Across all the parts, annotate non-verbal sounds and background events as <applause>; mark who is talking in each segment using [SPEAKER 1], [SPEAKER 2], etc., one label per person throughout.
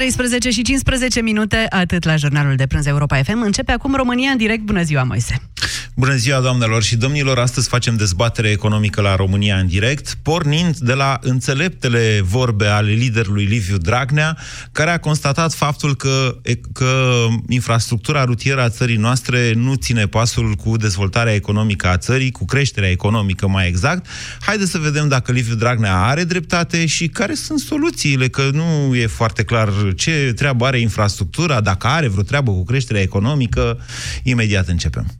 [SPEAKER 1] 13 și 15 minute, atât la jurnalul de prânz Europa FM. Începe acum România în direct. Bună ziua, Moise!
[SPEAKER 2] Bună ziua, doamnelor și domnilor! Astăzi facem dezbatere economică la România în direct, pornind de la înțeleptele vorbe ale liderului Liviu Dragnea, care a constatat faptul că, că infrastructura rutieră a țării noastre nu ține pasul cu dezvoltarea economică a țării, cu creșterea economică mai exact. Haideți să vedem dacă Liviu Dragnea are dreptate și care sunt soluțiile, că nu e foarte clar ce treabă are infrastructura, dacă are vreo treabă cu creșterea economică. Imediat începem.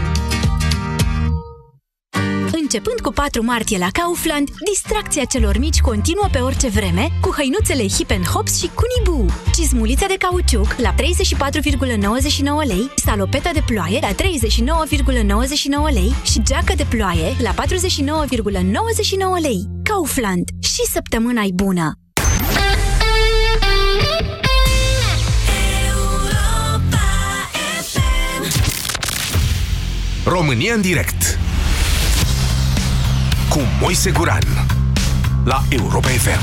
[SPEAKER 3] Începând cu 4 martie la Kaufland, distracția celor mici continuă pe orice vreme cu hăinuțele Hip Hops și Cunibu. Cizmulița de cauciuc la 34,99 lei, salopeta de ploaie la 39,99 lei și geacă de ploaie la 49,99 lei. Kaufland. Și săptămâna e bună!
[SPEAKER 4] România în direct cu Moise Guran la Europa FM.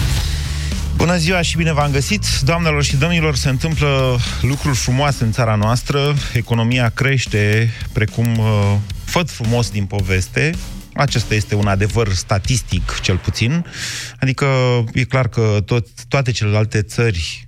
[SPEAKER 2] Bună ziua și bine v-am găsit! Doamnelor și domnilor, se întâmplă lucruri frumoase în țara noastră, economia crește precum uh, făt frumos din poveste, acesta este un adevăr statistic, cel puțin. Adică e clar că tot, toate celelalte țări Mm,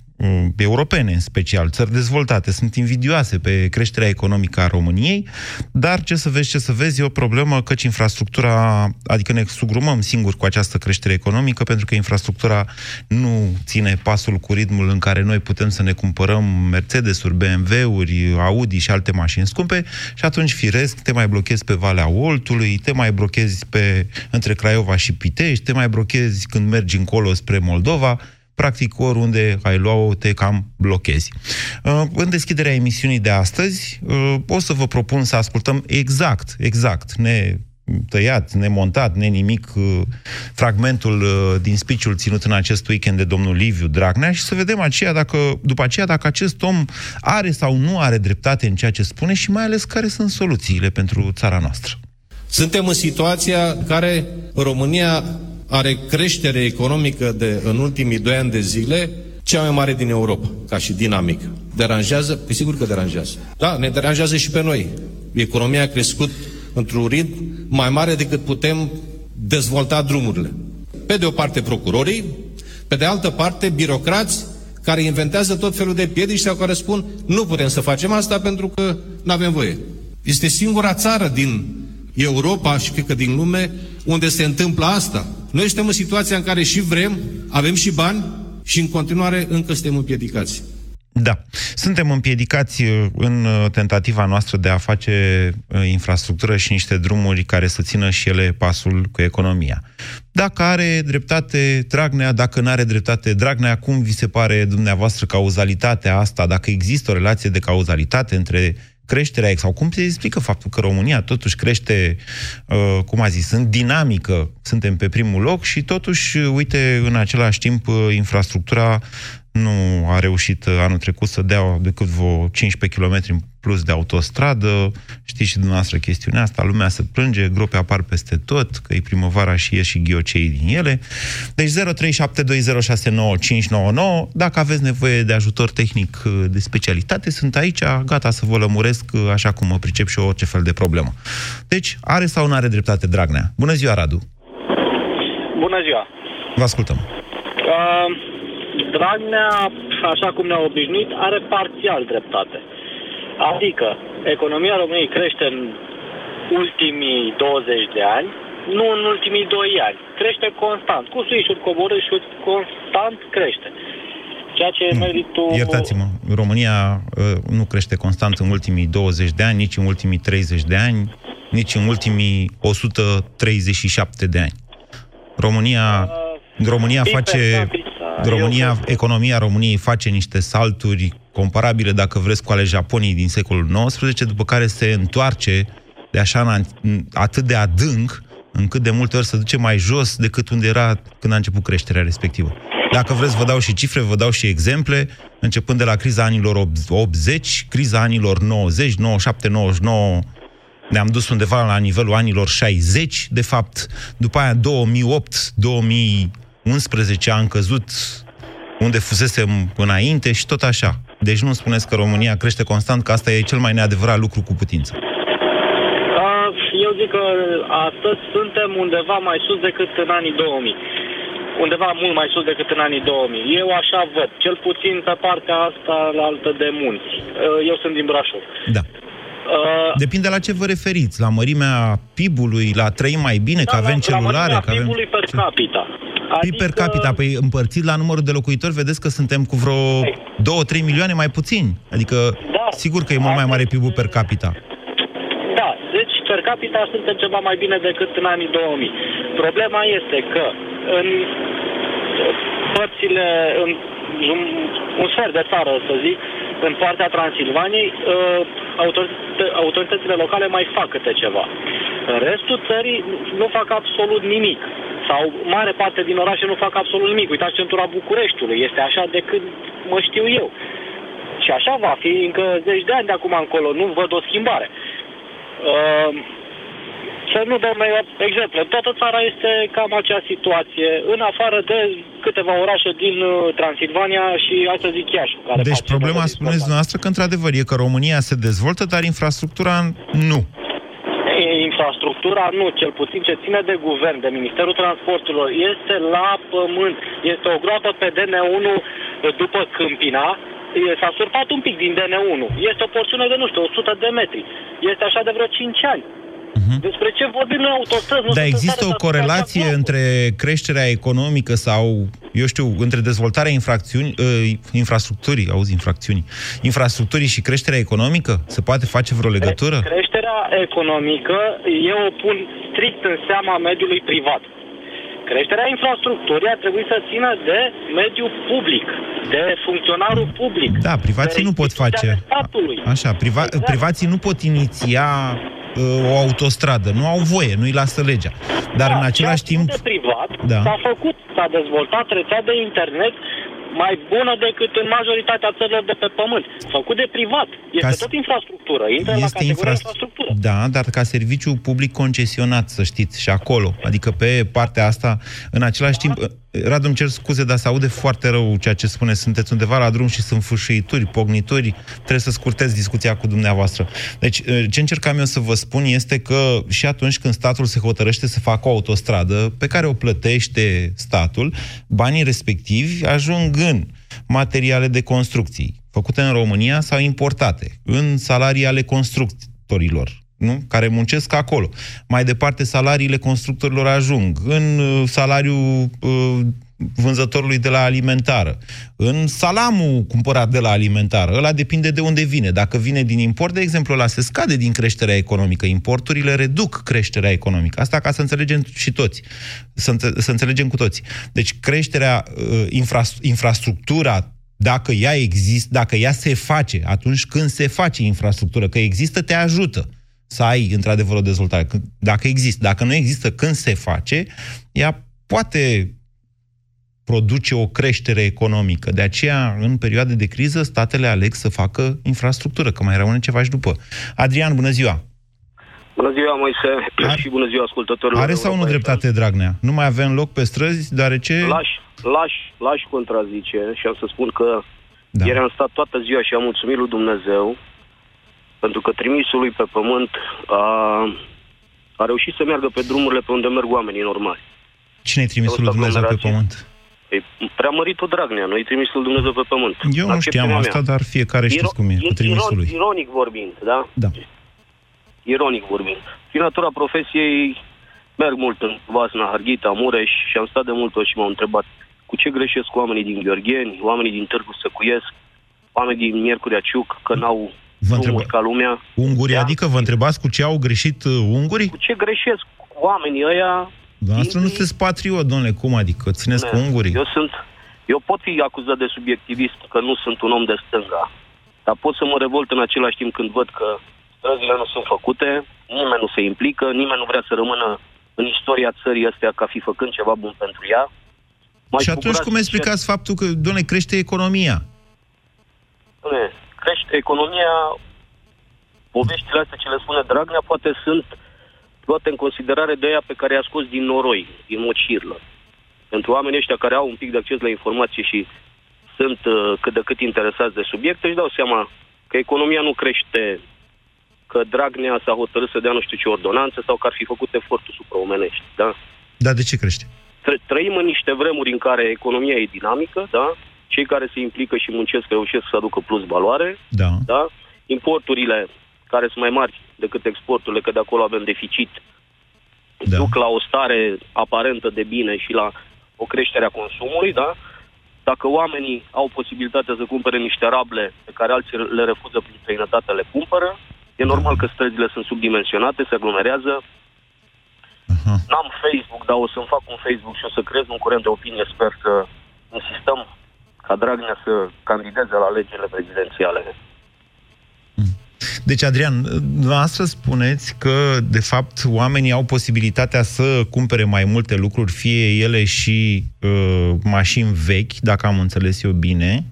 [SPEAKER 2] europene în special, țări dezvoltate, sunt invidioase pe creșterea economică a României, dar ce să vezi, ce să vezi, e o problemă căci infrastructura, adică ne sugrumăm singuri cu această creștere economică pentru că infrastructura nu ține pasul cu ritmul în care noi putem să ne cumpărăm Mercedes-uri, BMW-uri, Audi și alte mașini scumpe și atunci, firesc, te mai blochezi pe Valea Oltului, te mai blochezi pe, între Craiova și Pitești, te mai blochezi când mergi încolo spre Moldova, practic oriunde ai lua-o, te cam blochezi. Uh, în deschiderea emisiunii de astăzi, uh, o să vă propun să ascultăm exact, exact, ne tăiat, nemontat, nenimic, uh, fragmentul din speech ținut în acest weekend de domnul Liviu Dragnea și să vedem aceea dacă, după aceea dacă acest om are sau nu are dreptate în ceea ce spune și mai ales care sunt soluțiile pentru țara noastră.
[SPEAKER 5] Suntem în situația în care România are creștere economică de, în ultimii doi ani de zile cea mai mare din Europa, ca și dinamică. Deranjează? Pe sigur că deranjează. Da, ne deranjează și pe noi. Economia a crescut într-un ritm mai mare decât putem dezvolta drumurile. Pe de o parte procurorii, pe de altă parte birocrați care inventează tot felul de piedici sau care spun nu putem să facem asta pentru că nu avem voie. Este singura țară din Europa și cred că din lume unde se întâmplă asta. Noi suntem în situația în care și vrem, avem și bani și în continuare încă suntem împiedicați.
[SPEAKER 2] Da. Suntem împiedicați uh, în uh, tentativa noastră de a face uh, infrastructură și niște drumuri care să țină și ele pasul cu economia. Dacă are dreptate Dragnea, dacă nu are dreptate Dragnea, cum vi se pare dumneavoastră cauzalitatea asta, dacă există o relație de cauzalitate între creșterea, sau cum se explică faptul că România totuși crește, uh, cum a zis, în dinamică, suntem pe primul loc și totuși, uite, în același timp, uh, infrastructura nu a reușit uh, anul trecut să dea decât vreo 15 km plus de autostradă. Știți și dumneavoastră chestiunea asta, lumea se plânge, grope apar peste tot, că e primăvara și ies și ghiocei din ele. Deci 0372069599, dacă aveți nevoie de ajutor tehnic uh, de specialitate, sunt aici, gata să vă lămuresc uh, așa cum mă pricep și eu orice fel de problemă. Deci, are sau nu are dreptate Dragnea? Bună ziua, Radu!
[SPEAKER 6] Bună ziua!
[SPEAKER 2] Vă ascultăm!
[SPEAKER 6] Uh Dragnea, așa cum ne-a obișnuit, are parțial dreptate. Adică, economia României crește în ultimii 20 de ani, nu în ultimii 2 ani. Crește constant, cu suișuri, coborâri și constant crește. Ceea ce e meritul...
[SPEAKER 2] Iertați-mă, România uh, nu crește constant în ultimii 20 de ani, nici în ultimii 30 de ani, nici în ultimii 137 de ani. România, uh, România face România, economia României face niște salturi comparabile, dacă vreți, cu ale Japoniei din secolul XIX, după care se întoarce de așa atât de adânc, încât de multe ori se duce mai jos decât unde era când a început creșterea respectivă. Dacă vreți, vă dau și cifre, vă dau și exemple, începând de la criza anilor 80, criza anilor 90, 97, 99, ne-am dus undeva la nivelul anilor 60, de fapt, după aia 2008, 2011 am căzut unde fusesem înainte și tot așa. Deci nu spuneți că România crește constant, că asta e cel mai neadevărat lucru cu putință.
[SPEAKER 6] Eu zic că astăzi suntem undeva mai sus decât în anii 2000 undeva mult mai sus decât în anii 2000. Eu așa văd, cel puțin pe partea asta la altă de munți. Eu sunt din Brașov.
[SPEAKER 2] Da. Uh, Depinde la ce vă referiți, la mărimea PIB-ului, la trăim mai bine, da, că avem
[SPEAKER 6] la,
[SPEAKER 2] celulare,
[SPEAKER 6] la
[SPEAKER 2] că avem...
[SPEAKER 6] PIB-ului per capita.
[SPEAKER 2] Adică... PIB per capita, păi împărțit la numărul de locuitori, vedeți că suntem cu vreo 2-3 milioane mai puțini. Adică, da, sigur că e mult mai mare PIB-ul per capita.
[SPEAKER 6] Da, deci per capita suntem ceva mai bine decât în anii 2000. Problema este că în părțile, în un sfert de țară, să zic, în partea Transilvaniei, uh, autoritățile locale mai fac câte ceva. În restul țării nu fac absolut nimic. Sau mare parte din orașe nu fac absolut nimic. Uitați centura Bucureștiului. Este așa de când mă știu eu. Și așa va fi încă zeci de ani de acum încolo. Nu văd o schimbare. Uh, să nu dăm exemple. Toată țara este cam acea situație, în afară de câteva orașe din uh, Transilvania și, hai să zic, Iași. Care
[SPEAKER 2] deci problema, spuneți dumneavoastră, că într-adevăr e că România se dezvoltă, dar infrastructura nu.
[SPEAKER 6] Infrastructura nu, cel puțin ce ține de guvern, de Ministerul Transporturilor, este la pământ. Este o groapă pe DN1 după Câmpina, s-a surpat un pic din DN1. Este o porțiune de, nu știu, 100 de metri. Este așa de vreo 5 ani. Uh-huh. Despre ce vorbim noi autostrăzi?
[SPEAKER 2] Dar există o corelație între creșterea economică sau, eu știu, între dezvoltarea infracțiuni, uh, infrastructurii, auzi, infracțiuni, infrastructurii și creșterea economică? Se poate face vreo legătură?
[SPEAKER 6] Creșterea economică, eu o pun strict în seama mediului privat. Creșterea infrastructurii ar trebui să țină de mediul public, de funcționarul public.
[SPEAKER 2] Da, privații nu pot face. Așa, priva- exact. privații nu pot iniția uh, o autostradă. Nu au voie, nu-i lasă legea. Dar da, în același timp...
[SPEAKER 6] de privat da. s-a făcut, s-a dezvoltat rețea de internet mai bună decât în majoritatea țărilor de pe pământ. Făcut de privat. Este ca tot infrastructură. Intră este la categoria infra... infrastructură.
[SPEAKER 2] Da, dar ca serviciu public concesionat, să știți, și acolo. Adică pe partea asta, în același da. timp, Radu, îmi cer scuze, dar se aude foarte rău ceea ce spune. Sunteți undeva la drum și sunt fâșâituri, pognituri. Trebuie să scurtez discuția cu dumneavoastră. Deci, ce încercam eu să vă spun este că și atunci când statul se hotărăște să facă o autostradă pe care o plătește statul, banii respectivi ajung în materiale de construcții făcute în România sau importate, în salarii ale constructorilor, nu? care muncesc acolo. Mai departe, salariile constructorilor ajung în uh, salariul uh, vânzătorului de la alimentară, în salamul cumpărat de la alimentară. Ăla depinde de unde vine. Dacă vine din import, de exemplu, ăla se scade din creșterea economică. Importurile reduc creșterea economică. Asta ca să înțelegem și toți. Să, să înțelegem cu toți. Deci creșterea, uh, infra, infrastructura dacă ea există, dacă ea se face, atunci când se face infrastructură, că există, te ajută să ai într-adevăr o dezvoltare. Dacă există, dacă nu există, când se face, ea poate produce o creștere economică. De aceea, în perioade de criză, statele aleg să facă infrastructură, că mai rămâne ceva și după. Adrian, bună ziua!
[SPEAKER 7] Bună ziua, Moise, Ar... și bună ziua ascultătorilor.
[SPEAKER 2] Are sau nu dreptate, Dragnea? Nu mai avem loc pe străzi, deoarece...
[SPEAKER 7] Lași, lași, lași contrazice și am să spun că da. ieri am stat toată ziua și am mulțumit lui Dumnezeu pentru că trimisul lui pe pământ a, a reușit să meargă pe drumurile pe unde merg oamenii normali.
[SPEAKER 2] Cine e trimisul lui Dumnezeu pe pământ?
[SPEAKER 7] E preamărit-o Dragnea, nu e trimisul lui Dumnezeu pe pământ.
[SPEAKER 2] Eu nu știam asta, mea. dar fiecare știți cum e cu trimisul lui.
[SPEAKER 7] Ironic vorbind, da?
[SPEAKER 2] Da.
[SPEAKER 7] Ironic vorbind. Prin natura profesiei merg mult în Vasna, Harghita, Mureș și am stat de multe ori și m-au întrebat cu ce greșesc oamenii din Gheorgheni, oamenii din Târgu Săcuiesc, oamenii din Miercurea Ciuc, că n-au vă întreba... ca lumea.
[SPEAKER 2] Ungurii, da? adică vă întrebați cu ce au greșit uh, ungurii?
[SPEAKER 7] Cu ce greșesc oamenii ăia?
[SPEAKER 2] Dar asta nu sunteți patriot, domnule, cum adică? Țineți cu ungurii?
[SPEAKER 7] Eu sunt, eu pot fi acuzat de subiectivist că nu sunt un om de stânga. Dar pot să mă revolt în același timp când văd că străzile nu sunt făcute, nimeni nu se implică, nimeni nu vrea să rămână în istoria țării astea ca fi făcând ceva bun pentru ea.
[SPEAKER 2] Și atunci cum explicați faptul că, doamne, crește economia?
[SPEAKER 7] Doamne, crește economia, poveștile astea ce le spune Dragnea, poate sunt luate în considerare de ea pe care i-a scos din noroi, din mocirlă. Pentru oamenii ăștia care au un pic de acces la informație și sunt uh, cât de cât interesați de subiect, își dau seama că economia nu crește, că Dragnea s-a hotărât să dea nu știu ce ordonanță sau că ar fi făcut eforturi supraomenești, da?
[SPEAKER 2] Da, de ce crește?
[SPEAKER 7] Trăim în niște vremuri în care economia e dinamică, da? Cei care se implică și muncesc reușesc să aducă plus valoare,
[SPEAKER 2] da?
[SPEAKER 7] da? Importurile care sunt mai mari decât exporturile, că de acolo avem deficit, da. duc la o stare aparentă de bine și la o creștere a consumului, da? Dacă oamenii au posibilitatea să cumpere niște rable pe care alții le refuză prin străinătate, le cumpără. E normal că străzile sunt subdimensionate, se aglomerează. Uh-huh. N-am Facebook, dar o să-mi fac un Facebook și o să creez un curent de opinie. Sper să insistăm ca Dragnea să candideze la alegerile prezidențiale.
[SPEAKER 2] Deci, Adrian, dumneavoastră spuneți că, de fapt, oamenii au posibilitatea să cumpere mai multe lucruri, fie ele și uh, mașini vechi, dacă am înțeles eu bine.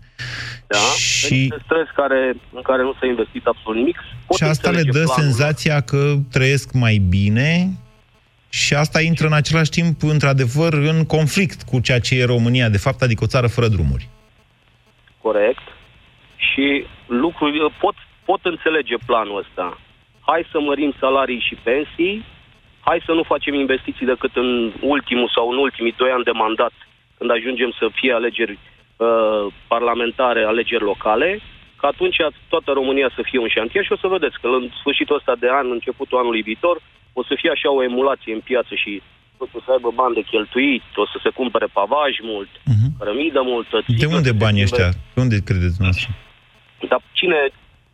[SPEAKER 7] Da, și stres care, în care nu s-a investit absolut nimic.
[SPEAKER 2] Pot și asta le dă planul. senzația că trăiesc mai bine și asta intră în același timp, într-adevăr, în conflict cu ceea ce e România, de fapt, adică o țară fără drumuri.
[SPEAKER 7] Corect. Și lucruri pot pot înțelege planul ăsta. Hai să mărim salarii și pensii, hai să nu facem investiții decât în ultimul sau în ultimii doi ani de mandat, când ajungem să fie alegeri uh, parlamentare, alegeri locale, că atunci toată România să fie un șantier și o să vedeți că în sfârșitul ăsta de an, începutul anului viitor, o să fie așa o emulație în piață și totul să aibă bani de cheltuit, o să se cumpere pavaj mult, uh-huh. cărămidă multă.
[SPEAKER 2] De unde banii ăștia? De unde credeți dumneavoastră?
[SPEAKER 7] Dar cine,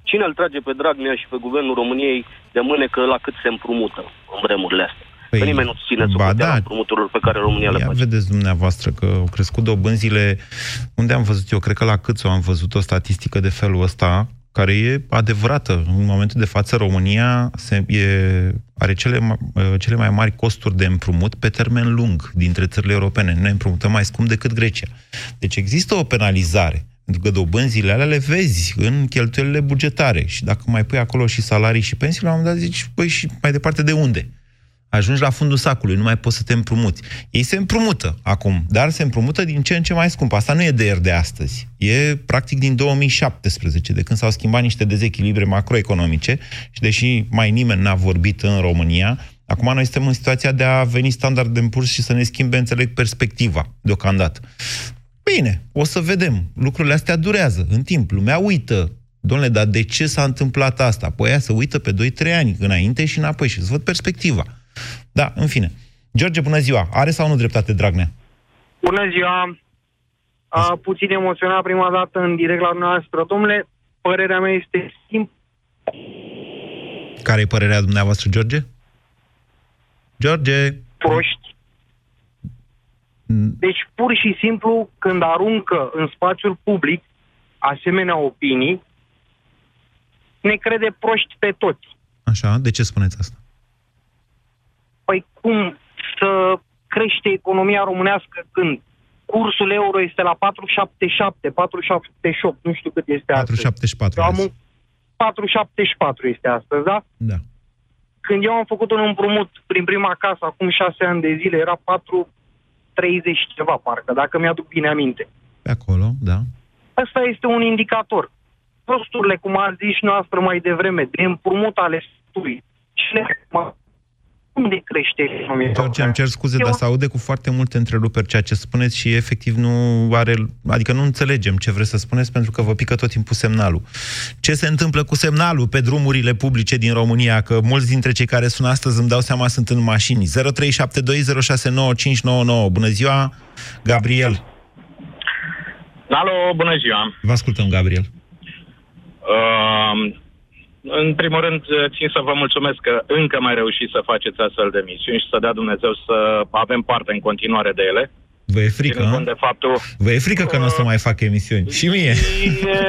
[SPEAKER 7] Cine îl trage pe Dragnea și pe Guvernul României de mânecă la cât se împrumută în vremurile astea? Păi, că nimeni nu ține ba, da. împrumuturilor pe care România Ia le face.
[SPEAKER 2] vedeți dumneavoastră că au crescut dobânzile. Unde am văzut eu? Cred că la Câțu am văzut o statistică de felul ăsta, care e adevărată. În momentul de față, România se, e, are cele, cele mai mari costuri de împrumut pe termen lung dintre țările europene. Noi împrumutăm mai scump decât Grecia. Deci există o penalizare pentru că dobânzile alea le vezi în cheltuielile bugetare. Și dacă mai pui acolo și salarii și pensii, la un moment dat zici, păi și mai departe de unde? Ajungi la fundul sacului, nu mai poți să te împrumuți. Ei se împrumută acum, dar se împrumută din ce în ce mai scump. Asta nu e de ieri de astăzi. E practic din 2017, de când s-au schimbat niște dezechilibre macroeconomice și deși mai nimeni n-a vorbit în România, acum noi suntem în situația de a veni standard de împurs și să ne schimbe, înțeleg, perspectiva deocamdată. Bine, o să vedem. Lucrurile astea durează în timp. Lumea uită. Domnule, dar de ce s-a întâmplat asta? Păi ea să uită pe 2-3 ani înainte și înapoi și să văd perspectiva. Da, în fine. George, bună ziua. Are sau nu dreptate Dragnea?
[SPEAKER 8] Bună ziua. A, puțin emoționat prima dată în direct la noastră. Domnule, părerea mea este simplă.
[SPEAKER 2] Care e părerea dumneavoastră, George? George?
[SPEAKER 8] Proști Mm. Deci, pur și simplu, când aruncă în spațiul public asemenea opinii, ne crede proști pe toți.
[SPEAKER 2] Așa, de ce spuneți asta?
[SPEAKER 8] Păi cum să crește economia românească când cursul euro este la 4,77, 4,78, nu știu cât este
[SPEAKER 2] 4,74 astăzi.
[SPEAKER 8] Un... 4,74 este astăzi, da?
[SPEAKER 2] Da.
[SPEAKER 8] Când eu am făcut un împrumut prin prima casă, acum 6 ani de zile, era 4 30 ceva, parcă, dacă mi-aduc bine aminte.
[SPEAKER 2] Pe acolo, da.
[SPEAKER 8] Asta este un indicator. Costurile, cum a zis și noastră mai devreme, de împrumut ale statului, cine unde crește economia?
[SPEAKER 2] George, am cer scuze, Eu... dar se aude cu foarte multe întreruperi ceea ce spuneți și efectiv nu are, adică nu înțelegem ce vreți să spuneți pentru că vă pică tot timpul semnalul. Ce se întâmplă cu semnalul pe drumurile publice din România? Că mulți dintre cei care sunt astăzi îmi dau seama sunt în mașini. 0372069599. Bună ziua, Gabriel.
[SPEAKER 9] Alo, bună ziua.
[SPEAKER 2] Vă ascultăm, Gabriel.
[SPEAKER 9] Uh, în primul rând, țin să vă mulțumesc că încă mai reușiți să faceți astfel de misiuni și să dea Dumnezeu să avem parte în continuare de ele.
[SPEAKER 2] Vă e frică,
[SPEAKER 9] ținând cont
[SPEAKER 2] a?
[SPEAKER 9] de faptul...
[SPEAKER 2] Vă e frică că nu o să mai fac emisiuni? Și mie.
[SPEAKER 9] E,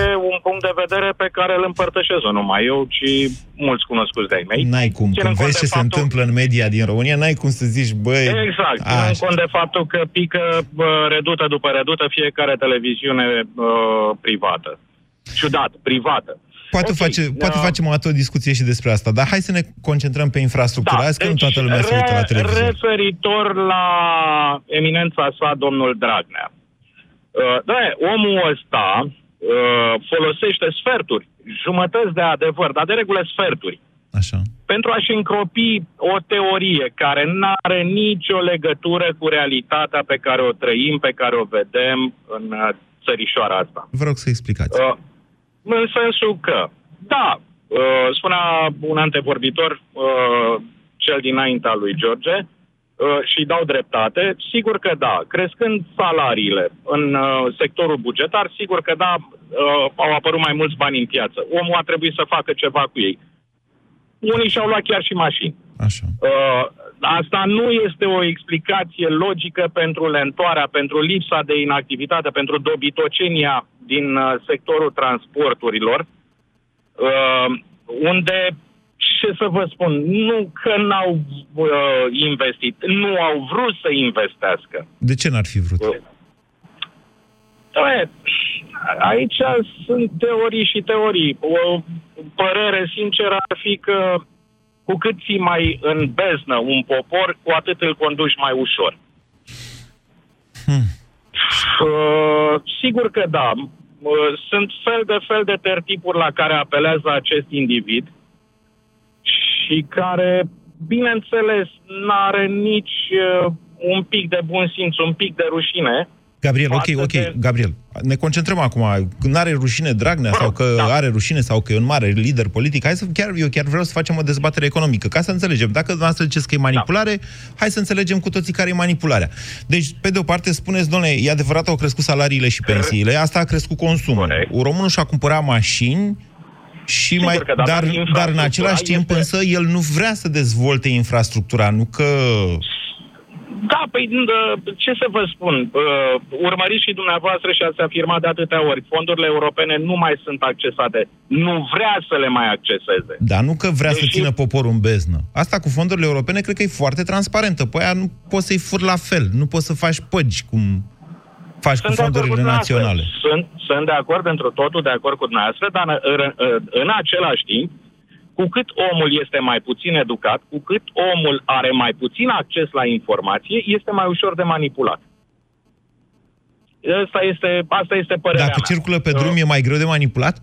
[SPEAKER 9] e un punct de vedere pe care îl împărtășesc nu numai eu, ci mulți cunoscuți de-ai mei.
[SPEAKER 2] N-ai cum.
[SPEAKER 9] Ținând
[SPEAKER 2] Când
[SPEAKER 9] cont
[SPEAKER 2] vezi
[SPEAKER 9] de
[SPEAKER 2] ce se
[SPEAKER 9] faptul-
[SPEAKER 2] întâmplă în media din România, n-ai cum să zici, băi...
[SPEAKER 9] Exact, ținând
[SPEAKER 2] Așa.
[SPEAKER 9] cont de faptul că pică bă, redută după redută fiecare televiziune uh, privată. Ciudat, privată.
[SPEAKER 2] Poate,
[SPEAKER 9] Ok,
[SPEAKER 2] face, poate
[SPEAKER 9] da.
[SPEAKER 2] facem o altă discuție și despre asta, dar hai să ne concentrăm pe infrastructură. Da, Azi că nu toată lumea se uită la televizor.
[SPEAKER 9] Referitor la eminența sa, domnul Dragnea. Uh, da, omul ăsta uh, folosește sferturi, jumătăți de adevăr, dar de regulă sferturi,
[SPEAKER 2] Așa.
[SPEAKER 9] pentru a-și încropi o teorie care nu are nicio legătură cu realitatea pe care o trăim, pe care o vedem în uh, țărișoara asta.
[SPEAKER 2] Vă rog să explicați.
[SPEAKER 9] Uh, în sensul că, da, uh, spunea un antevorbitor, uh, cel dinaintea lui George, uh, și dau dreptate, sigur că da, crescând salariile în uh, sectorul bugetar, sigur că da, uh, au apărut mai mulți bani în piață. Omul a trebuit să facă ceva cu ei. Unii și-au luat chiar și mașini.
[SPEAKER 2] Așa.
[SPEAKER 9] Uh, asta nu este o explicație logică pentru lentoarea, pentru lipsa de inactivitate, pentru dobitocenia din uh, sectorul transporturilor, uh, unde, ce să vă spun, nu că n-au uh, investit, nu au vrut să investească.
[SPEAKER 2] De ce n-ar fi vrut?
[SPEAKER 9] Doamne, aici sunt teorii și teorii. O părere sinceră ar fi că cu cât ții mai în beznă un popor, cu atât îl conduci mai ușor.
[SPEAKER 2] Hmm.
[SPEAKER 9] Uh, sigur că da. Uh, sunt fel de fel de tertipuri la care apelează acest individ și care, bineînțeles, n-are nici uh, un pic de bun simț, un pic de rușine.
[SPEAKER 2] Gabriel, ok,
[SPEAKER 9] față
[SPEAKER 2] ok,
[SPEAKER 9] de-
[SPEAKER 2] Gabriel. Ne concentrăm acum. Când are rușine Dragnea sau că
[SPEAKER 9] da.
[SPEAKER 2] are rușine sau că e un mare lider politic, hai să chiar, eu chiar vreau să facem o dezbatere economică, ca să înțelegem. Dacă dumneavoastră ziceți că e manipulare, hai să înțelegem cu toții care e manipularea. Deci, pe de o parte, spuneți, domnule, e adevărat, au crescut salariile și pensiile, asta a crescut consumul.
[SPEAKER 9] Corect.
[SPEAKER 2] Românul și-a cumpărat mașini și
[SPEAKER 9] Sigur
[SPEAKER 2] mai,
[SPEAKER 9] că da,
[SPEAKER 2] dar,
[SPEAKER 9] dar
[SPEAKER 2] dar în
[SPEAKER 9] infrastructura
[SPEAKER 2] același timp
[SPEAKER 9] este-
[SPEAKER 2] însă el nu vrea să dezvolte infrastructura, nu că
[SPEAKER 9] Da, păi uh, ce să vă spun, uh, urmăriți și dumneavoastră și ați afirmat de atâtea ori, fondurile europene nu mai sunt accesate, nu vrea să le mai acceseze.
[SPEAKER 2] Dar nu că vrea să
[SPEAKER 9] Deși-
[SPEAKER 2] țină poporul în beznă. Asta cu fondurile europene cred că e foarte transparentă. Păi aia nu poți să-i furi la fel. Nu poți să faci păgi cum faci cu
[SPEAKER 9] Sunt de acord
[SPEAKER 2] fondurile
[SPEAKER 9] dumneavoastră.
[SPEAKER 2] naționale.
[SPEAKER 9] Sunt, sunt de acord pentru totul, de acord cu dumneavoastră, dar în, în, în același timp, cu cât omul este mai puțin educat, cu cât omul are mai puțin acces la informație, este mai ușor de manipulat. Asta este, asta este părerea
[SPEAKER 2] Dacă
[SPEAKER 9] mea.
[SPEAKER 2] circulă pe drum, e mai greu de manipulat?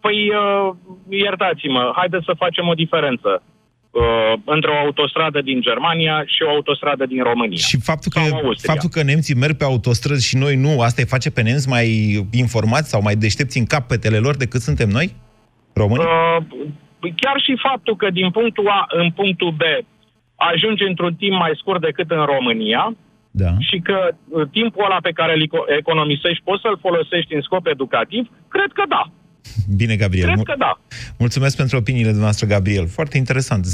[SPEAKER 9] Păi, uh, iertați-mă, haideți să facem o diferență uh, între o autostradă din Germania și o autostradă din România.
[SPEAKER 2] Și faptul că,
[SPEAKER 9] Sau Austria.
[SPEAKER 2] faptul că nemții merg pe autostrăzi și noi nu, asta îi face pe nemți mai informați sau mai deștepți în capetele lor decât suntem noi? Români?
[SPEAKER 9] Uh, chiar și faptul că din punctul A în punctul B ajungi într-un timp mai scurt decât în România
[SPEAKER 2] Da.
[SPEAKER 9] și că uh, timpul ăla pe care îl eco- economisești poți să-l folosești în scop educativ, cred că da.
[SPEAKER 2] Bine, Gabriel.
[SPEAKER 9] Cred
[SPEAKER 2] Mul-
[SPEAKER 9] că da.
[SPEAKER 2] Mulțumesc pentru opiniile dumneavoastră, Gabriel. Foarte interesant. 0372069599.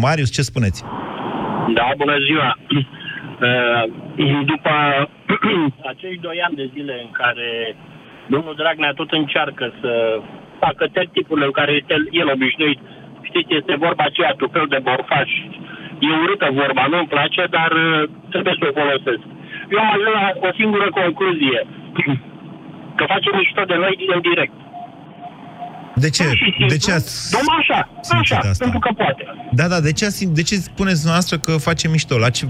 [SPEAKER 2] Marius, ce spuneți?
[SPEAKER 10] Da, bună ziua. <clears throat> Uh, După <clears throat> acești doi ani de zile în care domnul Dragnea tot încearcă să facă tipurile în care este el obișnuit, știți, este vorba aceea tupeu de borfaș. E urâtă vorba, nu-mi place, dar uh, trebuie să o folosesc. Eu am ajuns la o singură concluzie. Că face mișto de noi în direct.
[SPEAKER 2] De ce?
[SPEAKER 10] Pur și simplu,
[SPEAKER 2] De ce ați
[SPEAKER 10] Numai așa,
[SPEAKER 2] simțit
[SPEAKER 10] așa,
[SPEAKER 2] asta?
[SPEAKER 10] pentru că poate.
[SPEAKER 2] Da, da, de ce, ați- de ce spuneți dumneavoastră că face mișto? La ce...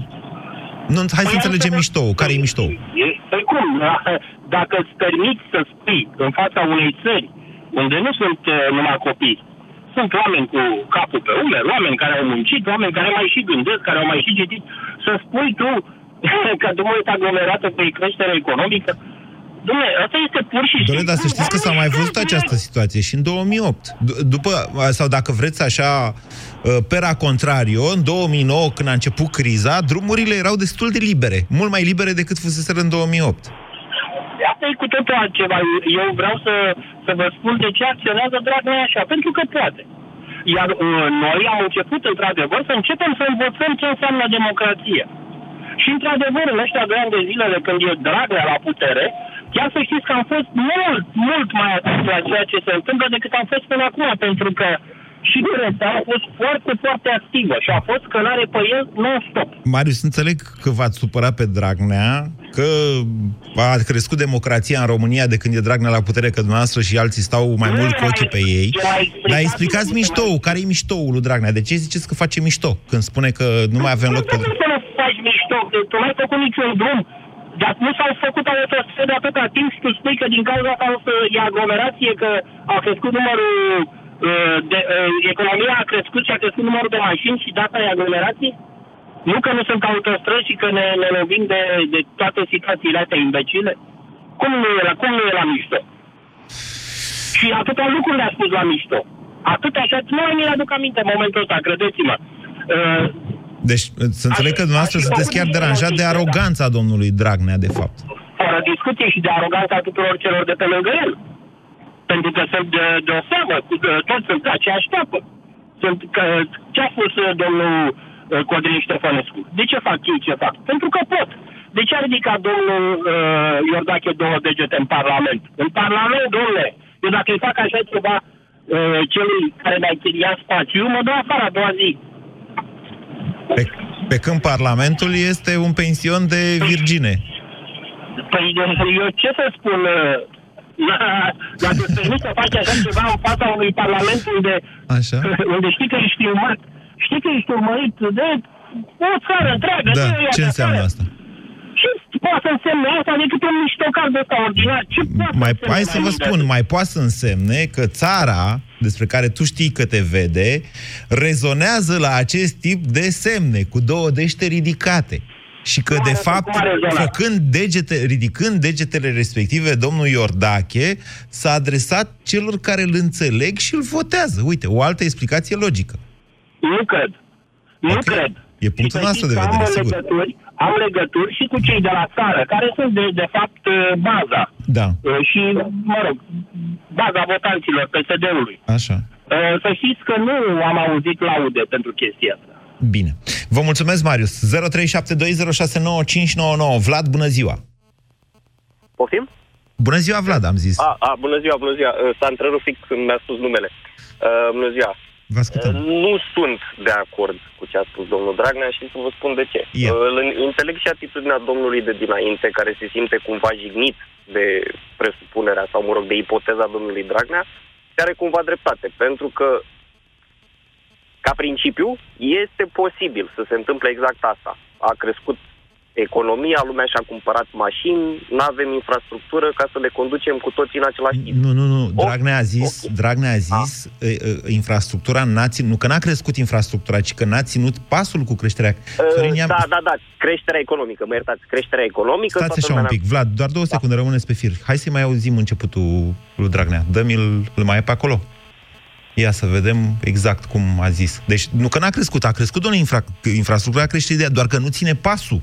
[SPEAKER 2] Nu, hai să
[SPEAKER 10] Păi
[SPEAKER 2] înțelegem
[SPEAKER 10] asta-
[SPEAKER 2] mișto. Care e mișto?
[SPEAKER 10] E- Păi cum? Dacă îți permiți să spui în fața unei țări unde nu sunt uh, numai copii, sunt oameni cu capul pe umeri, oameni care au muncit, oameni care mai și gândesc, care au mai și citit, să spui tu <laughs> că drumul este aglomerată cu creștere economică, Dom'le, asta este pur și simplu...
[SPEAKER 2] Doamne, dar să știți că s-a mai văzut această situație și în 2008. D- După, sau dacă vreți așa, uh, pera contrario, în 2009, când a început criza, drumurile erau destul de libere. Mult mai libere decât fuseseră în 2008.
[SPEAKER 10] Asta e cu totul altceva. Eu vreau să, să vă spun de ce acționează Dragnea așa. Pentru că poate. Iar uh, noi am început, într-adevăr, să începem să învățăm ce înseamnă democrație. Și, într-adevăr, în ăștia doi ani de zile de când e Dragnea la putere, chiar să știți că am fost mult, mult mai atent la ceea ce se întâmplă decât am fost până acum, pentru că și presa a fost foarte, foarte activă și a fost călare pe el non-stop.
[SPEAKER 2] Marius, înțeleg că v-ați supărat pe Dragnea, că a crescut democrația în România de când e Dragnea la putere, că dumneavoastră și alții stau mai mult cu ochii pe ei. Dar explicați miștou, care e miștoul lui Dragnea? De ce ziceți că face mișto când spune că nu mai avem loc pe...
[SPEAKER 10] Nu să nu faci mișto, că tu n-ai făcut niciun drum. Dar nu s-au făcut autostrăzi de atâta timp și tu spui că din cauza asta o să e aglomerație, că a crescut numărul uh, de, uh, economia a crescut și a crescut numărul de mașini și data e aglomerație? Nu că nu sunt autostrăzi și că ne, ne lovim de, de toate situațiile astea imbecile? Cum nu e la, cum nu e la mișto? Și atâtea lucruri le-a spus la mișto. Atâtea și atât. Nu mi aduc aminte în momentul ăsta, credeți-mă. Uh,
[SPEAKER 2] Deci, să înțeleg că dumneavoastră sunteți chiar deranjat de aroganța domnului Dragnea, de fapt.
[SPEAKER 10] fără discuție și de aroganța tuturor celor de pe lângă el. Pentru că sunt de, de o seamă, cu- că toți sunt pe aceeași tapă. Sunt, că, ce a spus uh, domnul uh, Codrin Ștefănescu? De ce fac ei ce fac? Pentru că pot. De ce a ridicat domnul uh, Iordache două degete în Parlament? În Parlament, domnule, eu dacă îi fac așa ceva uh, celui care mi-a închiriat spațiu, mă dă afară a doua zi.
[SPEAKER 2] Pe, pe când Parlamentul este un pension de virgine.
[SPEAKER 10] Păi eu ce să spun, uh, la- dacă îți permiți să faci așa ceva în fața unui parlament unde,
[SPEAKER 2] Așa? <laughs>
[SPEAKER 10] unde știi că ești filmat, știi că ești urmărit de o țară întreagă.
[SPEAKER 2] Da,
[SPEAKER 10] nu e
[SPEAKER 2] ce
[SPEAKER 10] așa.
[SPEAKER 2] înseamnă asta?
[SPEAKER 10] Ce poate să însemne asta decât un miștocar de ăsta ordinar? Ce poate
[SPEAKER 2] Mai,
[SPEAKER 10] însemne
[SPEAKER 2] hai să vă
[SPEAKER 10] mult de
[SPEAKER 2] spun,
[SPEAKER 10] atât?
[SPEAKER 2] mai poate să însemne că țara, despre care tu știi că te vede, rezonează la acest tip de semne, cu două dește ridicate. Și că, de
[SPEAKER 10] arată,
[SPEAKER 2] fapt,
[SPEAKER 10] cum a rezonat?
[SPEAKER 2] făcând degete, ridicând degetele respective, domnul Iordache s-a adresat celor care îl înțeleg și îl votează. Uite, o altă explicație logică.
[SPEAKER 10] Nu cred. Nu
[SPEAKER 2] Ok.
[SPEAKER 10] cred.
[SPEAKER 2] E punctul
[SPEAKER 10] Și să
[SPEAKER 2] nostru
[SPEAKER 10] știți
[SPEAKER 2] de
[SPEAKER 10] că
[SPEAKER 2] vedere,
[SPEAKER 10] am
[SPEAKER 2] sigur.
[SPEAKER 10] Legături, am legături și cu cei de la țară, care sunt, de, de fapt, uh, baza.
[SPEAKER 2] Da,
[SPEAKER 10] Uh, Și, mă rog, baza votanților PSD-ului.
[SPEAKER 2] așa.
[SPEAKER 10] Uh, Să știți că nu am auzit laude pentru chestia asta.
[SPEAKER 2] Bine. Vă mulțumesc, Marius. 0372069599. Vlad, bună ziua!
[SPEAKER 11] Poftim?
[SPEAKER 2] Bună ziua, Vlad, am zis.
[SPEAKER 11] A, a, bună ziua, bună ziua. Uh, S-a întrerupt fix când mi-a spus numele. Uh, bună ziua.
[SPEAKER 2] Vă ascultăm.
[SPEAKER 11] Uh, Nu sunt de acord cu ce a spus domnul Dragnea și să vă spun de ce.
[SPEAKER 2] Ia.
[SPEAKER 11] Uh, îl Înțeleg și atitudinea domnului de dinainte, care se simte cumva jignit de presupunerea sau, mă rog, de ipoteza domnului Dragnea și are cumva dreptate, pentru că ca principiu este posibil să se întâmple exact asta. A crescut economia, lumea și-a cumpărat mașini, nu avem infrastructură ca să le conducem cu toții în același timp.
[SPEAKER 2] Nu, nu, nu. Dragnea a zis,
[SPEAKER 11] ok.
[SPEAKER 2] Dragnea a zis e, e, infrastructura n-a ținut, nu că n-a crescut infrastructura, ci că n-a ținut pasul cu creșterea. Sorin, ia-
[SPEAKER 11] Uh, da, da, da, creșterea economică, mă iertați, creșterea economică.
[SPEAKER 2] Stați
[SPEAKER 11] toată
[SPEAKER 2] așa un
[SPEAKER 11] lumea-
[SPEAKER 2] pic. Vlad, doar două secunde, rămâneți pe fir. Hai să mai auzim începutul lui Dragnea. Dă-mi-l, îl mai e pe acolo. Ia să vedem exact cum a zis. Deci, nu că n-a crescut, a crescut, doamne, infra, infrastructura a creșterii, de doar că nu ține pasul.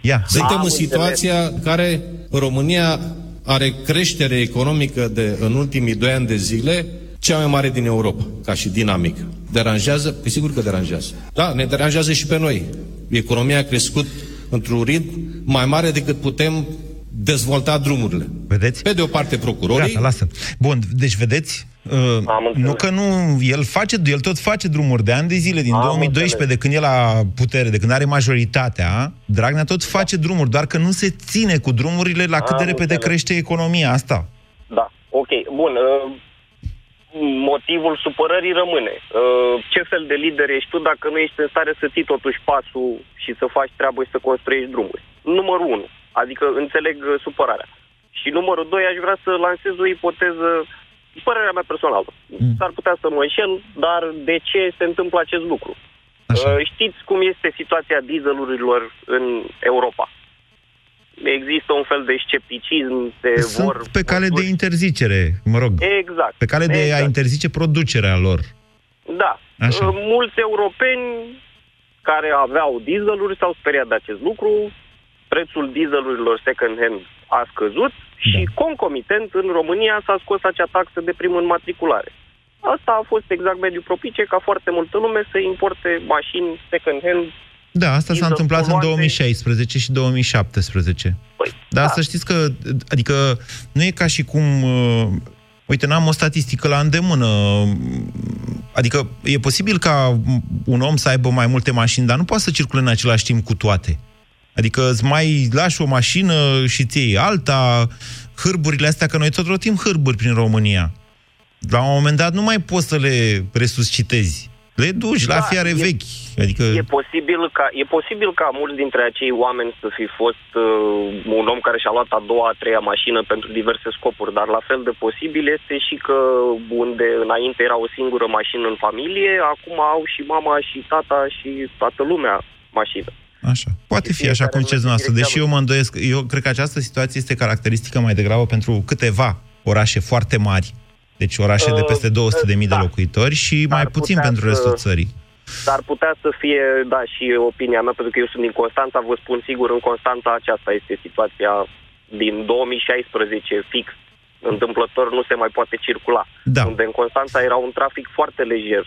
[SPEAKER 2] Ia, dă
[SPEAKER 5] Suntem
[SPEAKER 11] Am
[SPEAKER 5] în
[SPEAKER 11] înțeles.
[SPEAKER 5] situația în care România are creștere economică de, în ultimii doi ani de zile cea mai mare din Europa, ca și dinamică. Deranjează? Păi sigur că deranjează. Da, ne deranjează și pe noi. Economia a crescut într-un ritm mai mare decât putem dezvolta drumurile.
[SPEAKER 2] Vedeți?
[SPEAKER 5] Pe de o parte procurorii,
[SPEAKER 2] Gata, lasă. Bun, deci vedeți, uh,
[SPEAKER 11] Am înțeles.
[SPEAKER 2] nu că nu, el face, el tot face drumuri de ani de zile, din
[SPEAKER 11] Am
[SPEAKER 2] 2012,
[SPEAKER 11] înțeles.
[SPEAKER 2] de când e la putere, de când are majoritatea, Dragnea tot face drumuri, doar că nu se ține cu drumurile la cât de
[SPEAKER 11] Am
[SPEAKER 2] repede
[SPEAKER 11] înțeles.
[SPEAKER 2] crește economia asta.
[SPEAKER 11] Da, ok, bun. uh, Motivul supărării rămâne. Uh, Ce fel de lider ești tu dacă nu ești în stare să ții totuși pasul și să faci treabă și să construiești drumuri? Numărul 1. Adică înțeleg uh, supărarea. Și numărul 2, aș vrea să lansez o ipoteză, părerea mea personală.
[SPEAKER 2] Mm.
[SPEAKER 11] S-ar putea să mă înșel, dar de ce se întâmplă acest lucru?
[SPEAKER 2] Așa.
[SPEAKER 11] Uh, Știți cum este situația dieselurilor în Europa? Există un fel de scepticism, se
[SPEAKER 2] Sunt
[SPEAKER 11] vor...
[SPEAKER 2] pe cale de interzicere, mă rog,
[SPEAKER 11] Exact.
[SPEAKER 2] pe cale de a
[SPEAKER 11] exact.
[SPEAKER 2] interzice producerea lor.
[SPEAKER 11] Da.
[SPEAKER 2] Așa.
[SPEAKER 11] Uh, Mulți europeni care aveau dieseluri s-au speriat de acest lucru. Prețul dieselurilor second-hand a scăzut și
[SPEAKER 2] Da.
[SPEAKER 11] concomitent în România s-a scos acea taxă de primă înmatriculare. Asta a fost exact mediul propice ca foarte multă lume să importe mașini second-hand.
[SPEAKER 2] Da, asta s-a
[SPEAKER 11] Diesel
[SPEAKER 2] întâmplat în
[SPEAKER 11] poluante.
[SPEAKER 2] 2016 și 2017.
[SPEAKER 11] Păi,
[SPEAKER 2] Dar
[SPEAKER 11] da.
[SPEAKER 2] să știți că, adică, nu e ca și cum, uh, uite, n-am o statistică la îndemână, adică e posibil ca un om să aibă mai multe mașini, dar nu poate să circule în același timp cu toate. Adică îți mai lași o mașină și ți iei alta, hârburile astea, că noi tot rotim hârburi prin România. La un moment dat nu mai poți să le resuscitezi. Le duci la
[SPEAKER 11] Da,
[SPEAKER 2] fiare
[SPEAKER 11] e-
[SPEAKER 2] vechi. Adică...
[SPEAKER 11] E posibil, ca, e posibil ca mulți dintre acei oameni să fi fost uh, un om care și-a luat a doua, a treia mașină pentru diverse scopuri, dar la fel de posibil este și că unde înainte era o singură mașină în familie, acum au și mama și tata și toată lumea mașină.
[SPEAKER 2] Așa. Poate
[SPEAKER 11] Și
[SPEAKER 2] fi așa
[SPEAKER 11] fiecare
[SPEAKER 2] cum
[SPEAKER 11] merge
[SPEAKER 2] ziceți dumneavoastră,
[SPEAKER 11] în
[SPEAKER 2] deși eu
[SPEAKER 11] direcția
[SPEAKER 2] mă îndoiesc, eu cred că această situație este caracteristică mai degrabă pentru câteva orașe foarte mari, deci orașe de
[SPEAKER 11] Uh,
[SPEAKER 2] peste 200.000 de
[SPEAKER 11] da.
[SPEAKER 2] locuitori și
[SPEAKER 11] Dar
[SPEAKER 2] mai puțin
[SPEAKER 11] putea
[SPEAKER 2] pentru
[SPEAKER 11] să-
[SPEAKER 2] restul țării.
[SPEAKER 11] Dar putea să fie, da, și opinia mea, pentru că eu sunt din Constanța, vă spun sigur, în Constanța aceasta este situația din 2016 fix. Întâmplător nu se mai poate circula.
[SPEAKER 2] Da.
[SPEAKER 11] Unde în Constanța era un trafic foarte lejer.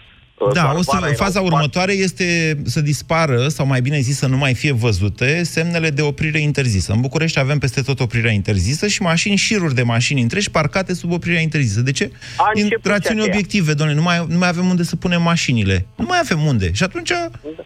[SPEAKER 2] Da,
[SPEAKER 11] Doar
[SPEAKER 2] o să,
[SPEAKER 11] vara erau
[SPEAKER 2] faza
[SPEAKER 11] patru-
[SPEAKER 2] următoare este să dispară, sau mai bine zis să nu mai fie văzute, semnele de oprire interzisă. În București avem peste tot oprirea interzisă și mașini, șiruri de mașini întregi parcate sub oprirea interzisă. De ce?
[SPEAKER 11] A
[SPEAKER 2] Din
[SPEAKER 11] început
[SPEAKER 2] rațiuni
[SPEAKER 11] și aceea.
[SPEAKER 2] obiective, doamne, nu mai, nu mai avem unde să punem mașinile. Nu mai avem unde. Și atunci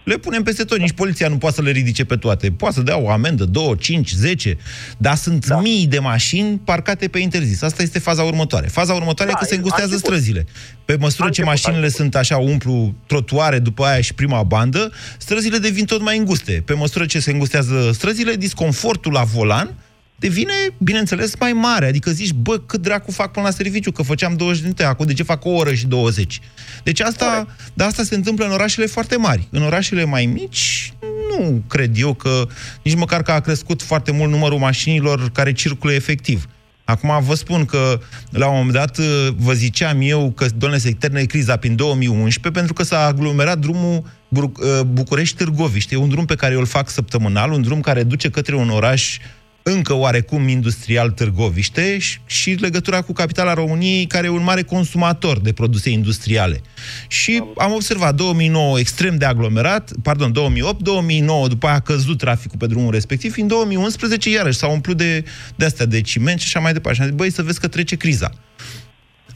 [SPEAKER 2] le punem peste tot. Nici poliția nu poate să le ridice pe toate. Poate să dea o amendă, 2, 5, 10, dar sunt da. mii de mașini parcate pe interzis. Asta este faza următoare. Faza următoare
[SPEAKER 11] Da,
[SPEAKER 2] e că se
[SPEAKER 11] a
[SPEAKER 2] îngustează
[SPEAKER 11] început.
[SPEAKER 2] străzile. Pe măsură
[SPEAKER 11] A
[SPEAKER 2] ce
[SPEAKER 11] început, a
[SPEAKER 2] mașinile
[SPEAKER 11] început.
[SPEAKER 2] sunt așa, umplu trotuare, după aia și prima bandă, străzile devin tot mai înguste. Pe măsură ce se îngustează străzile, disconfortul la volan devine, bineînțeles, mai mare. Adică zici, bă, cât dracu fac până la serviciu, că făceam 20 de minute, acum de ce fac o oră și 20? Deci asta, dar asta se întâmplă în orașele foarte mari. În orașele mai mici, nu cred eu că, nici măcar că a crescut foarte mult numărul mașinilor care circulă efectiv. Acum vă spun că la un moment dat vă ziceam eu că, doamne, se termină criza prin 2011 pentru că s-a aglomerat drumul Bru- București-Târgoviște. E un drum pe care eu îl fac săptămânal, un drum care duce către un oraș încă oarecum industrial Târgoviște și, și legătura cu capitala României, care e un mare consumator de produse industriale. Și am observat 2009 extrem de aglomerat, pardon, 2008, 2009 după aia a căzut traficul pe drumul respectiv, în 2011 iarăși s-au umplut de, de astea, de ciment și așa mai departe. Și am zis, băi, să vezi că trece criza.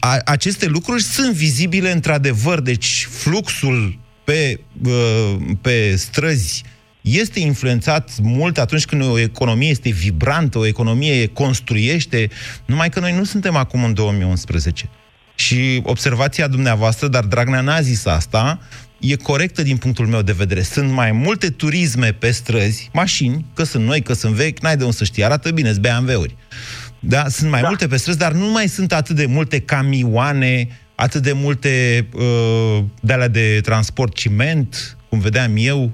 [SPEAKER 2] A, aceste lucruri sunt vizibile într-adevăr, deci fluxul pe, uh, pe străzi este influențat mult atunci când o economie este vibrantă, o economie construiește, numai că noi nu suntem acum în 2011. Și observația dumneavoastră, dar Dragnea n-a zis asta, e corectă din punctul meu de vedere. Sunt mai multe turisme pe străzi, mașini, că sunt noi, că sunt vechi, n-ai de unde să știi, arată bine, sunt BMW-uri. Da, sunt mai da. multe pe străzi, dar nu mai sunt atât de multe camioane, atât de multe uh, de alea de transport ciment, cum vedeam eu,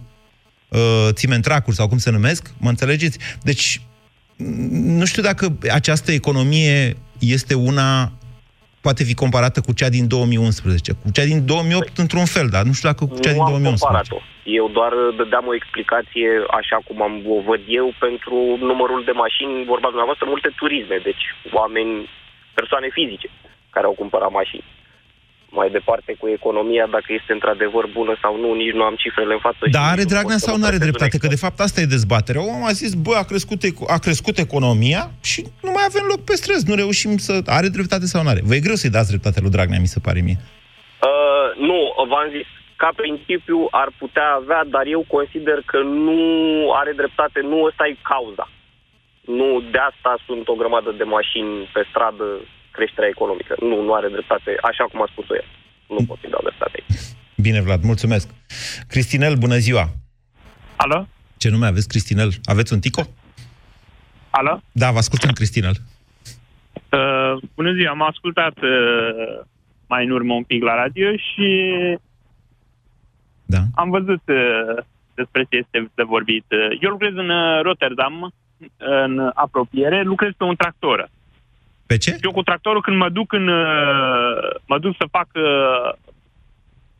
[SPEAKER 2] uh, cimentracuri sau cum se numesc, mă înțelegeți? Deci, nu știu dacă această economie este una poate fi comparată cu cea din 2011, cu cea din 2008 păi, într-un fel, dar nu știu dacă cu cea
[SPEAKER 11] nu
[SPEAKER 2] din
[SPEAKER 11] am
[SPEAKER 2] 2011.
[SPEAKER 11] comparat-o. Eu doar dădeam o explicație așa cum am o văd eu pentru numărul de mașini, vorba dumneavoastră, multe turisme, deci oameni, persoane fizice care au cumpărat mașini. Mai departe cu economia, dacă este într-adevăr bună sau nu, nici nu am cifrele în față. și
[SPEAKER 2] Dar are
[SPEAKER 11] nici nu
[SPEAKER 2] Dragnea
[SPEAKER 11] pot să
[SPEAKER 2] sau
[SPEAKER 11] mă
[SPEAKER 2] nu are
[SPEAKER 11] tratez un
[SPEAKER 2] dreptate? Că
[SPEAKER 11] expert.
[SPEAKER 2] de fapt asta e dezbaterea. Omul a zis, bă, a crescut, eco- a crescut economia și nu mai avem loc pe străzi, nu reușim să... Are dreptate sau nu are? Vă e greu să-i dați dreptate lui Dragnea, mi se pare mie.
[SPEAKER 11] Uh, nu, v-am zis, ca principiu ar putea avea, dar eu consider că nu are dreptate, nu ăsta e cauza. Nu de asta sunt o grămadă de mașini pe stradă, creșterea economică. Nu, nu are dreptate, așa cum a spus-o el. Nu pot să-i dau dreptate aici.
[SPEAKER 2] Bine, Vlad, mulțumesc. Cristinel, bună ziua!
[SPEAKER 12] Alo?
[SPEAKER 2] Ce nume aveți, Cristinel? Aveți un tico?
[SPEAKER 12] Alo?
[SPEAKER 2] Da, vă ascultăm, Cristinel.
[SPEAKER 12] Uh, bună ziua, am ascultat uh, mai în urmă un pic la radio și
[SPEAKER 2] da.
[SPEAKER 12] am văzut uh, despre ce este de vorbit. Uh, Eu lucrez în uh, Rotterdam, în apropiere, lucrez pe un tractor.
[SPEAKER 2] Pe ce?
[SPEAKER 12] Eu cu tractorul când mă duc în uh, mă duc să fac uh,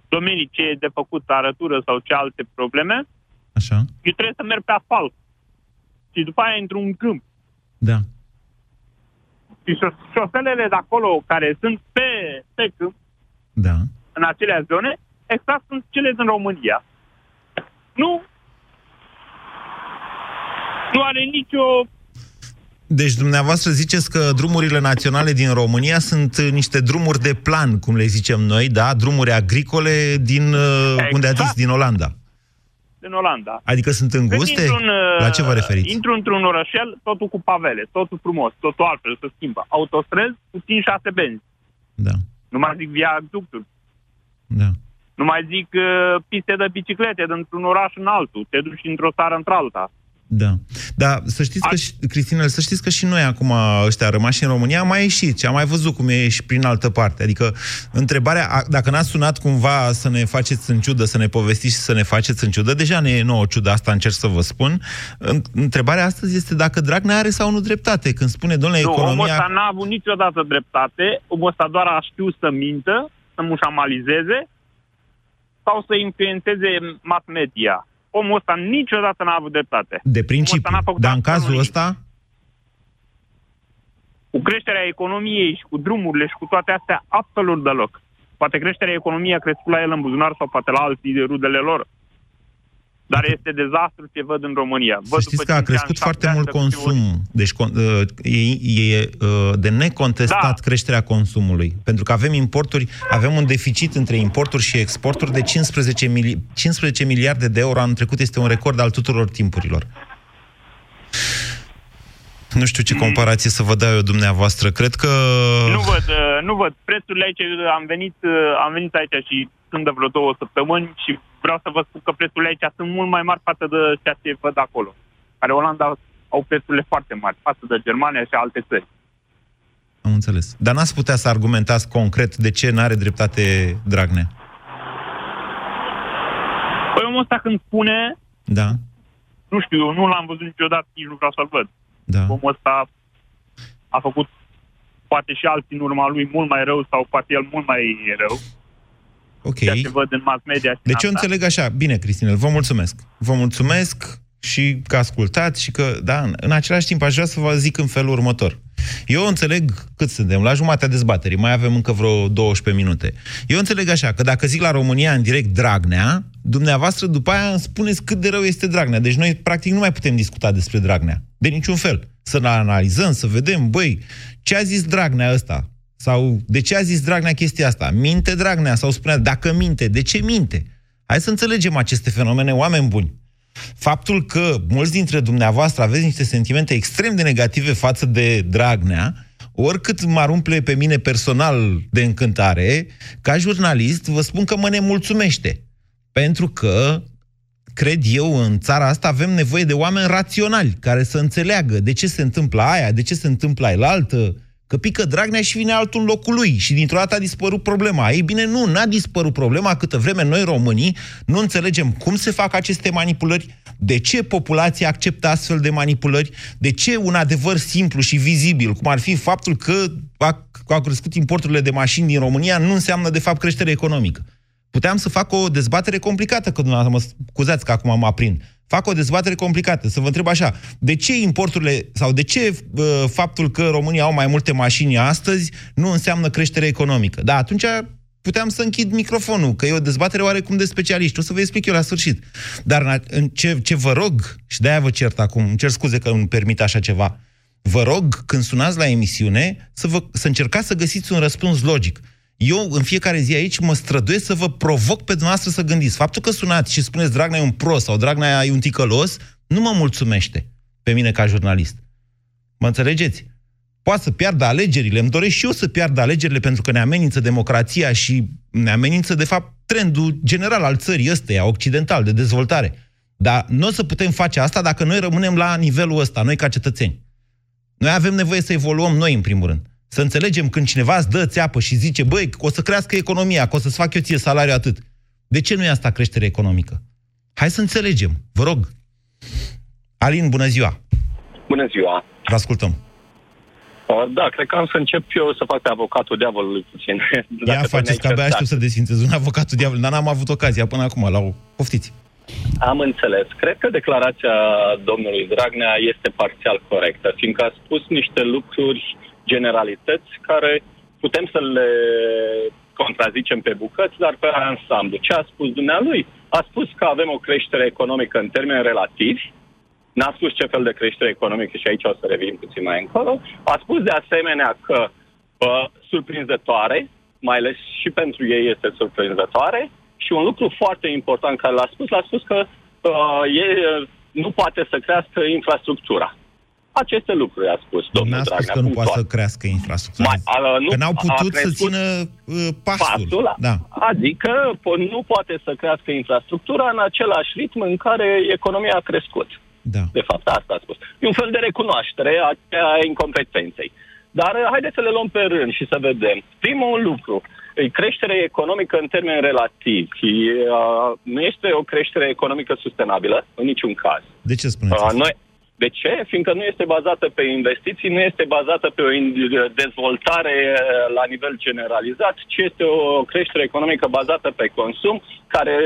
[SPEAKER 12] domenii ce e de făcut, arătură sau ce alte probleme,
[SPEAKER 2] Așa.
[SPEAKER 12] eu trebuie să merg pe asfalt. Și după aia într-un câmp.
[SPEAKER 2] Da.
[SPEAKER 12] Și șo- șoselele de acolo care sunt pe, pe câmp
[SPEAKER 2] Da.
[SPEAKER 12] în acele zone, exact sunt cele din România. Nu nu are nicio
[SPEAKER 2] Deci dumneavoastră ziceți că drumurile naționale din România sunt uh, niște drumuri de plan, cum le zicem noi, da? Drumuri agricole din, exact. unde ați zis, din Olanda.
[SPEAKER 12] din Olanda.
[SPEAKER 2] Adică sunt
[SPEAKER 12] Când
[SPEAKER 2] înguste?
[SPEAKER 12] intru în, uh,
[SPEAKER 2] La ce vă referiți?
[SPEAKER 12] Intru într-un orășel, totul cu pavele, totul frumos, totul altfel, se schimbă. Autostrăzi cu 5-6 benzi.
[SPEAKER 2] Da.
[SPEAKER 12] Nu mai zic viaducturi.
[SPEAKER 2] Da.
[SPEAKER 12] Nu mai zic uh, piste de biciclete dintr-un oraș în altul. Te duci într-o țară într-alta.
[SPEAKER 2] Da. Dar să știți că, și- Cristina, să știți că și noi acum, ăștia rămași în România, am mai ieșit și am mai văzut cum e și prin altă parte. Adică, întrebarea, a- dacă n-ați sunat cumva să ne faceți în ciudă, să ne povestiți și să ne faceți în ciudă, deja ne e nouă ciudă, asta încerc să vă spun. În- Întrebarea astăzi este dacă Dragnea are sau nu dreptate. Când spune, domnule,
[SPEAKER 12] Nu, omul
[SPEAKER 2] economia...
[SPEAKER 12] ăsta n-a avut niciodată dreptate. Omul ăsta doar a știut să mintă, să mușamalizeze sau să influențeze mass media. Omul ăsta niciodată n-a avut dreptate.
[SPEAKER 2] De principiu.
[SPEAKER 12] n-a făcut
[SPEAKER 2] Dar în
[SPEAKER 12] absolut
[SPEAKER 2] cazul
[SPEAKER 12] nimic.
[SPEAKER 2] ăsta,
[SPEAKER 12] Cu creșterea economiei și cu drumurile și cu toate astea, absolut deloc. Poate creșterea economiei a crescut la el în buzunar sau poate la alții de rudele lor. Dar este dezastru ce văd în România.
[SPEAKER 2] să
[SPEAKER 12] Văd
[SPEAKER 2] știți
[SPEAKER 12] după
[SPEAKER 2] că a
[SPEAKER 12] cinci ani,
[SPEAKER 2] crescut
[SPEAKER 12] șapte
[SPEAKER 2] foarte
[SPEAKER 12] ani
[SPEAKER 2] mult
[SPEAKER 12] de acțiuni.
[SPEAKER 2] consumul. Deci con- uh, e, e uh, de necontestat
[SPEAKER 12] Da.
[SPEAKER 2] creșterea consumului. Pentru că avem importuri, avem un deficit între importuri și exporturi de 15, mili- 15 miliarde de euro. Anul trecut este un record al tuturor timpurilor. Nu știu ce comparație să vă dau eu dumneavoastră. Cred că...
[SPEAKER 12] Nu văd, uh, nu văd. Prețurile aici, am venit, uh, am venit aici și sunt de vreo două săptămâni și vreau să vă spun că prețurile aici sunt mult mai mari față de ceea ce văd acolo. Care Olanda au prețurile foarte mari față de Germania și alte țări.
[SPEAKER 2] Am înțeles. Dar n-ați putea să argumentați concret de ce n-are dreptate Dragnea.
[SPEAKER 12] Păi omul ăsta când spune,
[SPEAKER 2] Da?
[SPEAKER 12] nu știu, eu nu l-am văzut niciodată, nici nu vreau să-l văd.
[SPEAKER 2] Da.
[SPEAKER 12] Omul ăsta a făcut poate și alții în urma lui mult mai rău sau poate el mult mai rău.
[SPEAKER 2] Ok.
[SPEAKER 12] Ceea ce văd în mass media și în
[SPEAKER 2] Deci eu
[SPEAKER 12] asta.
[SPEAKER 2] înțeleg așa. Bine, Cristinel, vă mulțumesc. Vă mulțumesc și că ascultați și că, da, în, în același timp aș vrea să vă zic în felul următor. Eu înțeleg cât suntem, la jumatea dezbaterii, mai avem încă vreo 12 minute. Eu înțeleg așa, că dacă zic la România în direct Dragnea, dumneavoastră după aia îmi spuneți cât de rău este Dragnea. Deci noi practic nu mai putem discuta despre Dragnea. De niciun fel. Să ne analizăm, să vedem, băi, ce a zis Dragnea ăsta? Sau de ce a zis Dragnea chestia asta? Minte Dragnea? Sau spunea, dacă minte, de ce minte? Hai să înțelegem aceste fenomene, oameni buni. Faptul că mulți dintre dumneavoastră aveți niște sentimente extrem de negative față de Dragnea, oricât mă umple pe mine personal de încântare, ca jurnalist vă spun că mă nemulțumește. Pentru că cred eu, în țara asta avem nevoie de oameni raționali, care să înțeleagă de ce se întâmplă aia, de ce se întâmplă aia la altă, că pică Dragnea și vine altul în locul lui și dintr-o dată a dispărut problema. Ei bine, nu, n-a dispărut problema câtă vreme noi românii nu înțelegem cum se fac aceste manipulări, de ce populația acceptă astfel de manipulări, de ce un adevăr simplu și vizibil, cum ar fi faptul că a, au crescut importurile de mașini din România, nu înseamnă de fapt creștere economică. Puteam să fac o dezbatere complicată, că dumneavoastră mă scuzați că acum mă aprind. Fac o dezbatere complicată, să vă întreb așa, de ce importurile, sau de ce uh, faptul că România au mai multe mașini astăzi nu înseamnă creștere economică? Da, atunci puteam să închid microfonul, că e o dezbatere oarecum de specialiști. O să vă explic eu la sfârșit. Dar în, a- în ce, ce vă rog, și de-aia vă cert acum, îmi cer scuze că îmi permit așa ceva, vă rog, când sunați la emisiune, să, vă, să încercați să găsiți un răspuns logic. Eu, în fiecare zi aici, mă străduiesc să vă provoc pe dumneavoastră să gândiți. Faptul că sunați și spuneți Dragnea e un prost sau Dragnea e un ticălos, nu mă mulțumește pe mine ca jurnalist. Mă înțelegeți? Poate să piardă alegerile, îmi doresc și eu să piardă alegerile pentru că ne amenință democrația și ne amenință, de fapt, trendul general al țării ăsteia, occidental, de dezvoltare. Dar nu o să putem face asta dacă noi rămânem la nivelul ăsta, noi ca cetățeni. Noi avem nevoie să evoluăm noi, în primul rând. Să înțelegem când cineva îți dă țeapă și zice, băi, că o să crească economia, că o să-ți fac eu ție salariul atât. De ce nu e asta creștere economică? Hai să înțelegem, vă rog. Alin, bună ziua!
[SPEAKER 13] Bună ziua!
[SPEAKER 2] Vă ascultăm.
[SPEAKER 13] Uh, Da, cred că am să încep eu să fac pe avocatul diavolului puțin. <laughs>
[SPEAKER 2] Ia
[SPEAKER 13] Dacă tot
[SPEAKER 2] faceți, că
[SPEAKER 13] ne-ai
[SPEAKER 2] abia
[SPEAKER 13] certat.
[SPEAKER 2] știu să desfințez un avocatul diavolului, dar n-am avut ocazia până acum, la o... Poftiți.
[SPEAKER 13] Am înțeles. Cred că declarația domnului Dragnea este parțial corectă, fiindcă a spus niște lucruri, generalități, care putem să le contrazicem pe bucăți, dar pe ansamblu. Ce a spus dumnealui? A spus că avem o creștere economică în termeni relativi, n-a spus ce fel de creștere economică și aici o să revin puțin mai încolo, a spus de asemenea că uh, surprinzătoare, mai ales și pentru ei este surprinzătoare, și un lucru foarte important care l-a spus, l-a spus că uh, e, nu poate să crească infrastructura. Aceste lucruri a spus domnul
[SPEAKER 2] N-a spus
[SPEAKER 13] Dragnea.
[SPEAKER 2] că nu
[SPEAKER 13] punctual.
[SPEAKER 2] poate să crească infrastructura.
[SPEAKER 13] Mai, a, nu,
[SPEAKER 2] că n-au
[SPEAKER 13] a
[SPEAKER 2] putut să
[SPEAKER 13] crescut
[SPEAKER 2] țină uh, pasul.
[SPEAKER 13] pasul,
[SPEAKER 2] Da.
[SPEAKER 13] adică po- nu poate să crească infrastructura în același ritm în care economia a crescut.
[SPEAKER 2] Da.
[SPEAKER 13] De fapt, asta a spus. E un fel de recunoaștere a, a incompetenței. Dar uh, haideți să le luăm pe rând și să vedem. Primul lucru, e creștere economică în termeni relativi. E, uh, nu este o creștere economică sustenabilă, în niciun caz.
[SPEAKER 2] De ce spuneți
[SPEAKER 13] Uh,
[SPEAKER 2] asta?
[SPEAKER 13] noi, de ce? Fiindcă nu este bazată pe investiții, nu este bazată pe o in- dezvoltare uh, la nivel generalizat, ci este o creștere economică bazată pe consum, care,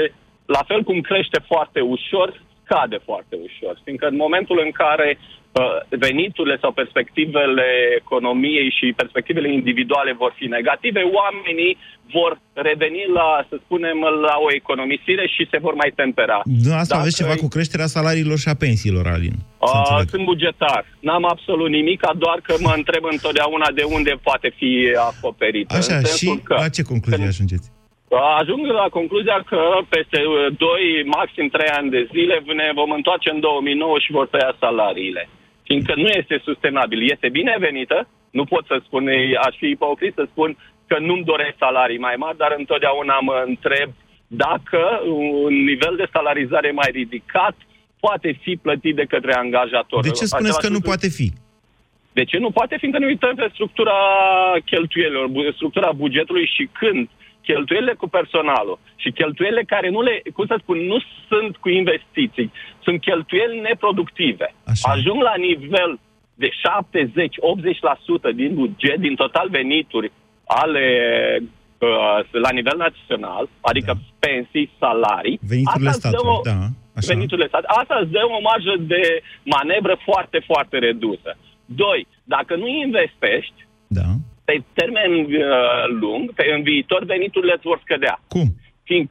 [SPEAKER 13] la fel cum crește foarte ușor, scade foarte ușor. Fiindcă în momentul în care uh, veniturile sau perspectivele economiei și perspectivele individuale vor fi negative, oamenii vor reveni la, să spunem, la o economisire și se vor mai tempera.
[SPEAKER 2] Dumneavoastră
[SPEAKER 13] Dacă
[SPEAKER 2] aveți ceva cu creșterea salariilor și a pensiilor, Alin. Să
[SPEAKER 13] A,
[SPEAKER 2] înțeleg.
[SPEAKER 13] sunt bugetar. N-am absolut nimic, doar că mă întreb întotdeauna de unde poate fi acoperit.
[SPEAKER 2] Așa,
[SPEAKER 13] în
[SPEAKER 2] și
[SPEAKER 13] sensul că
[SPEAKER 2] la ce concluzie ajungeți?
[SPEAKER 13] Ajung la concluzia că peste 2, maxim 3 ani de zile ne vom întoarce în 2009 și vor tăia salariile. Fiindcă nu este sustenabil. Este binevenită, nu pot să spun, aș fi ipocrit să spun că nu-mi doresc salarii mai mari, dar întotdeauna mă întreb dacă un nivel de salarizare mai ridicat poate fi plătit de către angajator.
[SPEAKER 2] De ce spuneți că
[SPEAKER 13] Același
[SPEAKER 2] nu
[SPEAKER 13] lucru-
[SPEAKER 2] poate fi?
[SPEAKER 13] de ce nu poate? Fiindcă ne uităm pe structura cheltuielilor, bu- structura bugetului și când cheltuielile cu personalul și cheltuielile care nu le, cum să spun, nu sunt cu investiții, sunt cheltuieli neproductive.
[SPEAKER 2] Așa.
[SPEAKER 13] Ajung la nivel de 70-80% din buget, din total venituri ale uh, la nivel național, adică da. pensii, salarii.
[SPEAKER 2] Veniturile
[SPEAKER 13] Asta îți dă
[SPEAKER 2] statului,
[SPEAKER 13] o-
[SPEAKER 2] da. Așa.
[SPEAKER 13] veniturile statului. Asta îți dă o marjă de manevră foarte, foarte redusă. Doi, dacă nu investești,
[SPEAKER 2] Da.
[SPEAKER 13] Pe termen uh, lung, pe, în viitor, veniturile îți vor scădea.
[SPEAKER 2] Cum?
[SPEAKER 13] Fiind,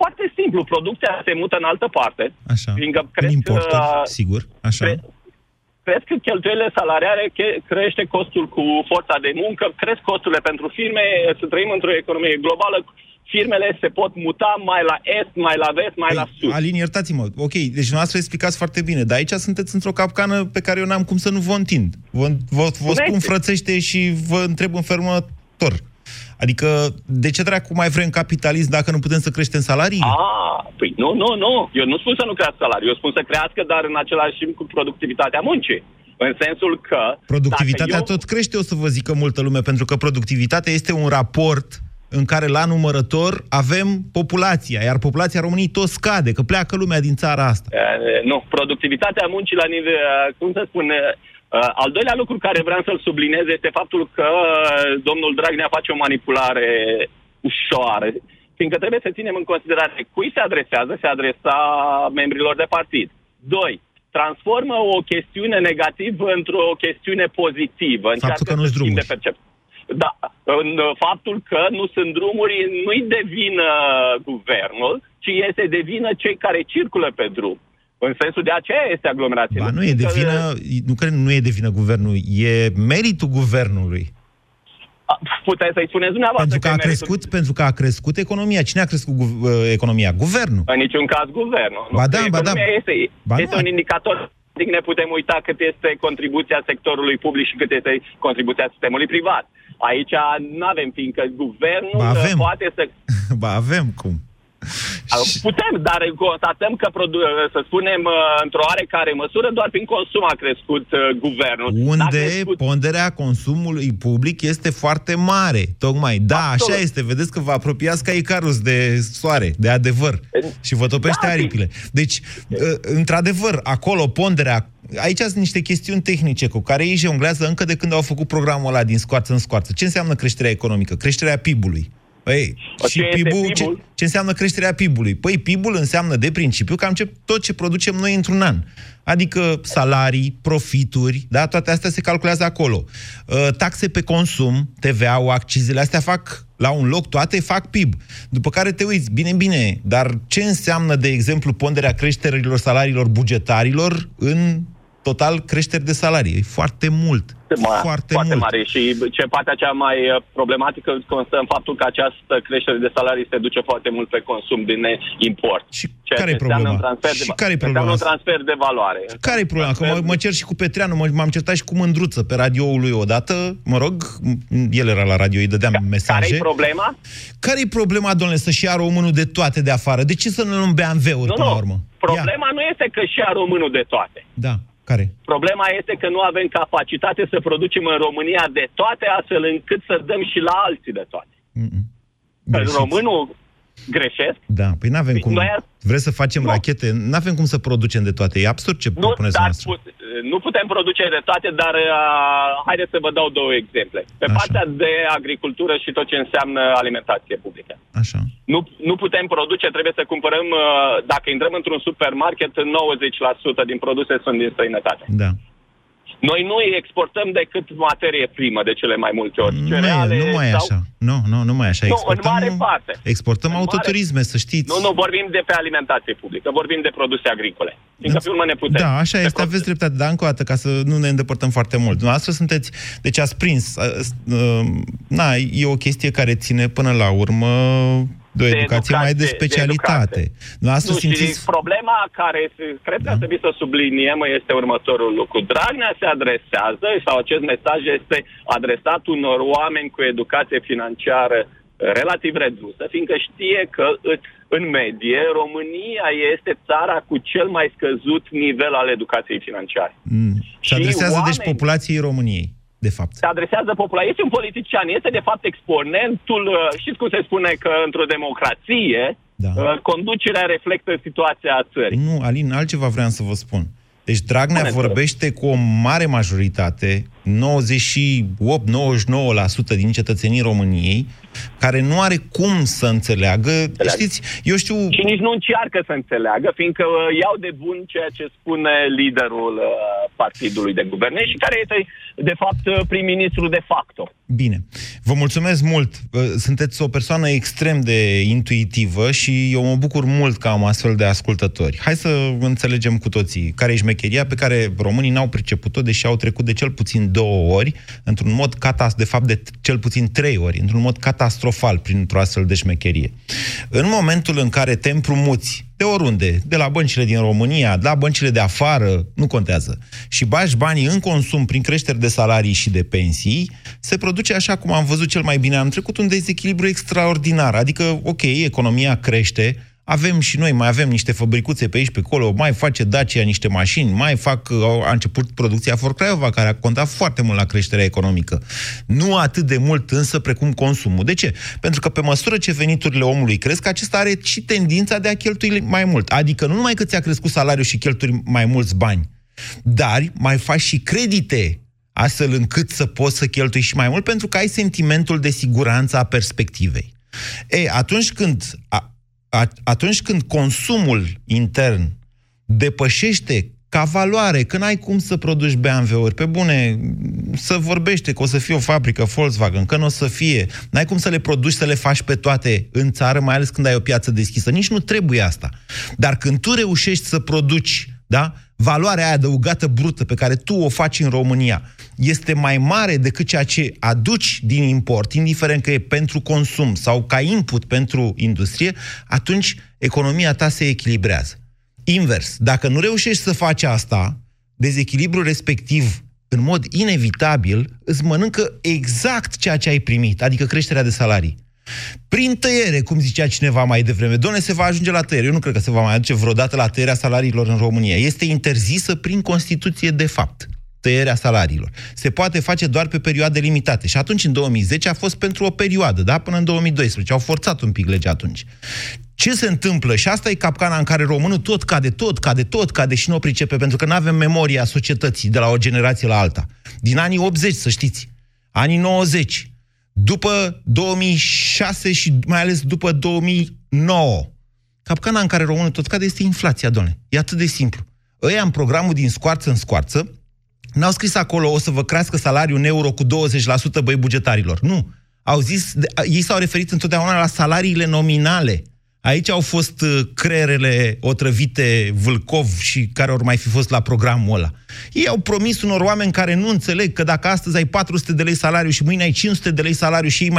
[SPEAKER 13] foarte simplu, producția se mută în altă parte.
[SPEAKER 2] Așa.
[SPEAKER 13] Fiindcă
[SPEAKER 2] În
[SPEAKER 13] cresc,
[SPEAKER 2] importuri,
[SPEAKER 13] uh,
[SPEAKER 2] sigur. Așa.
[SPEAKER 13] cre- cresc cheltuielile salariare, che- crește costul cu forța de muncă, cresc costurile pentru firme, să trăim într-o economie globală, firmele se pot muta mai la est, mai la vest, mai la sud.
[SPEAKER 2] Alin, iertați-mă. Ok, deci dumneavoastră explicați foarte bine, dar aici sunteți într-o capcană pe care eu n-am cum să nu vă întind. Vă, vă, vă spun
[SPEAKER 13] Spuneți.
[SPEAKER 2] frățește și vă întreb înfermător. Adică, de ce dracu mai vrem capitalism dacă nu putem să creștem salarii?
[SPEAKER 13] Ah, păi nu, nu, nu. Eu nu spun să nu crească salariul, eu spun să crească, dar în același timp cu productivitatea muncii. În sensul că...
[SPEAKER 2] Productivitatea
[SPEAKER 13] dacă eu...
[SPEAKER 2] tot crește, o să vă zică multă lume, pentru că productivitatea este un raport în care la numărător avem populația, iar populația României tot scade, că pleacă lumea din țara asta.
[SPEAKER 13] Eh, nu, productivitatea muncii la nivel, eh, cum să spun, eh, eh, al doilea lucru care vreau să-l subliniez este faptul că eh, domnul Dragnea face o manipulare ușoară, fiindcă trebuie să ținem în considerare cui se adresează, se adresa membrilor de partid. Doi, transformă o chestiune negativă într-o chestiune pozitivă.
[SPEAKER 2] Faptul
[SPEAKER 13] Încearcă
[SPEAKER 2] că nu-s
[SPEAKER 13] să schimbe
[SPEAKER 2] drumuri.
[SPEAKER 13] percep- Da, în uh, faptul că nu sunt drumuri, nu-i de vină guvernul, ci este de vină cei care circulă pe drum. În sensul de aceea este aglomerație.
[SPEAKER 2] Ba, nu e de
[SPEAKER 13] Că-
[SPEAKER 2] vină, nu cred nu e de vină guvernul, e meritul guvernului.
[SPEAKER 13] Puteți să-i spuneți dumneavoastră.
[SPEAKER 2] Pentru că a
[SPEAKER 13] e meritul-
[SPEAKER 2] crescut, pentru că a crescut economia. Cine a crescut gu- uh, economia? Guvernul.
[SPEAKER 13] În niciun caz guvernul. Nu,
[SPEAKER 2] Ba da,
[SPEAKER 13] că
[SPEAKER 2] ba da.
[SPEAKER 13] economia Este,
[SPEAKER 2] Ba
[SPEAKER 13] este
[SPEAKER 2] nu.
[SPEAKER 13] un indicator. Adică ne putem uita cât este contribuția sectorului public și cât este contribuția sistemului privat. Aici nu avem, fiindcă guvernul
[SPEAKER 2] Ba avem.
[SPEAKER 13] poate să <laughs>
[SPEAKER 2] ba avem cum. <laughs>
[SPEAKER 13] Putem, dar constatăm că, produ- să spunem, uh, într-o oarecare măsură, doar prin consum a crescut uh, guvernul. N-a
[SPEAKER 2] Unde
[SPEAKER 13] crescut-
[SPEAKER 2] ponderea consumului public este foarte mare. Tocmai. Da,
[SPEAKER 13] Absolut.
[SPEAKER 2] așa este. Vedeți că vă apropiați ca Icarus de soare, de adevăr. Și vă topește
[SPEAKER 13] Da,
[SPEAKER 2] aripile. Deci, uh, într-adevăr, acolo ponderea Aici sunt niște chestiuni tehnice cu care ei jonglează încă de când au făcut programul ăla din scoarță în scoarță. Ce înseamnă creșterea economică? Creșterea PIB-ului. Păi,
[SPEAKER 13] Ce
[SPEAKER 2] și
[SPEAKER 13] este
[SPEAKER 2] PIB-ul, ce,
[SPEAKER 13] PIB-ul?
[SPEAKER 2] ce înseamnă creșterea PIB-ului? Păi PIB-ul înseamnă de principiu cam ce, tot ce producem noi într-un an. Adică salarii, profituri, da? toate astea se calculează acolo. Uh, Taxe pe consum, TVA-ul, accizele, astea fac la un loc, toate fac PIB. După care te uiți, bine, bine, dar ce înseamnă, de exemplu, ponderea creșterilor salariilor bugetarilor în total creșteri de salarii? E foarte mult.
[SPEAKER 13] Ma-
[SPEAKER 2] foarte,
[SPEAKER 13] foarte
[SPEAKER 2] mult.
[SPEAKER 13] mare și ce partea cea mai uh, problematică constă în faptul că această creștere de salarii se duce foarte mult pe consum din import.
[SPEAKER 2] Și
[SPEAKER 13] ceea
[SPEAKER 2] care-i
[SPEAKER 13] ce înseamnă
[SPEAKER 2] problema?
[SPEAKER 13] un transfer de,
[SPEAKER 2] Și care-i
[SPEAKER 13] înseamnă
[SPEAKER 2] problema?
[SPEAKER 13] un transfer de valoare.
[SPEAKER 2] Care-i problema? Că mă, mă cer și cu Petreanu, mă, m-am certat și cu Mândruță pe radioul lui odată, mă rog, m- el era la radio, îi dădeam mesaje.
[SPEAKER 13] Care-i problema?
[SPEAKER 2] Care-i problema, domnule, să-și ia românul de toate de afară? De ce să nu luăm BMW-uri
[SPEAKER 13] Nu,
[SPEAKER 2] până
[SPEAKER 13] nu.
[SPEAKER 2] la urmă?
[SPEAKER 13] Problema nu este că și a românul de toate.
[SPEAKER 2] Da, care?
[SPEAKER 13] Problema este că nu avem capacitate să producem în România de toate, astfel încât să dăm și la alții de toate. Că
[SPEAKER 2] Greșiți.
[SPEAKER 13] românul greșesc,
[SPEAKER 2] Da, păi n-avem cum.
[SPEAKER 13] noi ar-
[SPEAKER 2] Vreți să facem rachete? N-avem cum să producem de toate. E absurd ce
[SPEAKER 13] nu,
[SPEAKER 2] propuneți
[SPEAKER 13] dar
[SPEAKER 2] noastră.
[SPEAKER 13] put, nu putem produce de toate, dar uh, haideți să vă dau două exemple. Pe
[SPEAKER 2] Așa.
[SPEAKER 13] partea de agricultură și tot ce înseamnă alimentație publică.
[SPEAKER 2] Așa.
[SPEAKER 13] Nu, nu putem produce, trebuie să cumpărăm, uh, dacă intrăm într-un supermarket, 90% din produse sunt din străinătate.
[SPEAKER 2] Da.
[SPEAKER 13] Noi nu exportăm decât materie primă de cele mai multe ori.
[SPEAKER 2] Nu,
[SPEAKER 13] Cereale
[SPEAKER 2] e, nu mai e
[SPEAKER 13] sau...
[SPEAKER 2] așa. Nu, nu, nu mai e așa.
[SPEAKER 13] Nu, în
[SPEAKER 2] Exportăm,
[SPEAKER 13] mare parte.
[SPEAKER 2] exportăm
[SPEAKER 13] În
[SPEAKER 2] autoturisme, să știți.
[SPEAKER 13] Nu, nu, vorbim de pe alimentație publică, vorbim de produse agricole. Fiindcă pe urmă ne putem.
[SPEAKER 2] Da, așa este, aveți dreptate, dar încă o dată, ca să nu ne îndepărtăm foarte mult. Dumneavoastră sunteți, deci ați prins, uh, uh, na, e o chestie care ține până la urmă de o
[SPEAKER 13] De
[SPEAKER 2] educație mai de
[SPEAKER 13] educație, de
[SPEAKER 2] specialitate. Dumneavoastră
[SPEAKER 13] Nu, și
[SPEAKER 2] simțiți...
[SPEAKER 13] problema care se- cred că ar trebui să subliniem este următorul lucru. Dragnea se adresează sau acest mesaj este adresat unor oameni cu educație financiară eh, relativ redusă, fiindcă știe că în- în medie România este țara cu cel mai scăzut nivel al educației financiare.
[SPEAKER 2] Mm. Se
[SPEAKER 13] Și
[SPEAKER 2] adresează, deci,
[SPEAKER 13] oameni-
[SPEAKER 2] populației României, de fapt.
[SPEAKER 13] se adresează populației. Este un politician, este de fapt exponentul, uh, știți cum se spune că într-o democrație
[SPEAKER 2] Da.
[SPEAKER 13] uh, conducerea reflectă situația țării.
[SPEAKER 2] Nu, Alin, altceva vreau să vă spun. Deci Dragnea
[SPEAKER 13] Spune-te,
[SPEAKER 2] vorbește cu o mare majoritate, 98-99% din cetățenii României, care nu are cum să înțeleagă. Știți, eu știu...
[SPEAKER 13] Și nici nu încearcă să înțeleagă, fiindcă uh, iau de bun ceea ce spune liderul uh, partidului de guverne și care este, de fapt, uh, prim-ministru de facto.
[SPEAKER 2] Bine. Vă mulțumesc mult. Sunteți o persoană extrem de intuitivă și eu mă bucur mult că am astfel de ascultători. Hai să înțelegem cu toții care e șmecheria pe care românii n-au priceput-o, deși au trecut de cel puțin două ori, într-un mod catas, de fapt de cel puțin trei ori, într-un mod catastrofal printr-o astfel de șmecherie. În momentul în care te împrumuți de oriunde, de la băncile din România, de la băncile de afară, nu contează, și bași banii în consum prin creșteri de salarii și de pensii, se produce așa cum am văzut cel mai bine am trecut, un dezechilibru extraordinar. Adică, ok, economia crește, avem și noi, mai avem niște fabricuțe pe aici, pe acolo, mai face Dacia niște mașini, mai fac, a început producția Ford Craiova, care a contat foarte mult la creșterea economică. Nu atât de mult însă precum consumul. De ce? Pentru că pe măsură ce veniturile omului cresc, acesta are și tendința de a cheltui mai mult. Adică nu numai că ți-a crescut salariul și cheltui mai mulți bani, dar mai faci și credite astfel încât să poți să cheltui și mai mult pentru că ai sentimentul de siguranță a perspectivei. Ei, atunci când, a, a, atunci când consumul intern depășește ca valoare, că n-ai cum să produci BMW-uri, pe bune, să vorbește că o să fie o fabrică Volkswagen, că nu o să fie, n-ai cum să le produci, să le faci pe toate în țară, mai ales când ai o piață deschisă. Nici nu trebuie asta. Dar când tu reușești să produci, da, valoarea aia adăugată brută pe care tu o faci în România este mai mare decât ceea ce aduci din import, indiferent că e pentru consum sau ca input pentru industrie, atunci economia ta se echilibrează. Invers, dacă nu reușești să faci asta, dezechilibrul respectiv, în mod inevitabil, îți mănâncă exact ceea ce ai primit, adică creșterea de salarii. Prin tăiere, cum zicea cineva mai devreme, doamne, se va ajunge la tăiere. Eu nu cred că se va mai aduce vreodată la tăierea salariilor în România. Este interzisă prin Constituție de fapt tăierea salariilor. Se poate face doar pe perioade limitate. Și atunci, în 2010, a fost pentru o perioadă, da? Până în 2012. Au forțat un pic legea atunci. Ce se întâmplă? Și asta e capcana în care românul tot cade, tot cade, tot cade și nu o pricepe, pentru că nu avem memoria societății de la o generație la alta. Din anii 80, să știți. Anii 90. după 2006 și mai ales după 2009. Capcana în care românul tot cade este inflația, doamne. E atât de simplu. Ăia în programul din scoarță în scoarță n-au scris acolo o să vă crească salariul în euro cu 20% băi bugetarilor. Nu. Au zis, ei s-au referit întotdeauna la salariile nominale. Aici au fost uh, creierele otrăvite Vâlcov și care ori mai fi fost la programul ăla. Ei au promis unor oameni care nu înțeleg că dacă astăzi ai 400 de lei salariu și mâine ai 500 de lei salariu și ei mai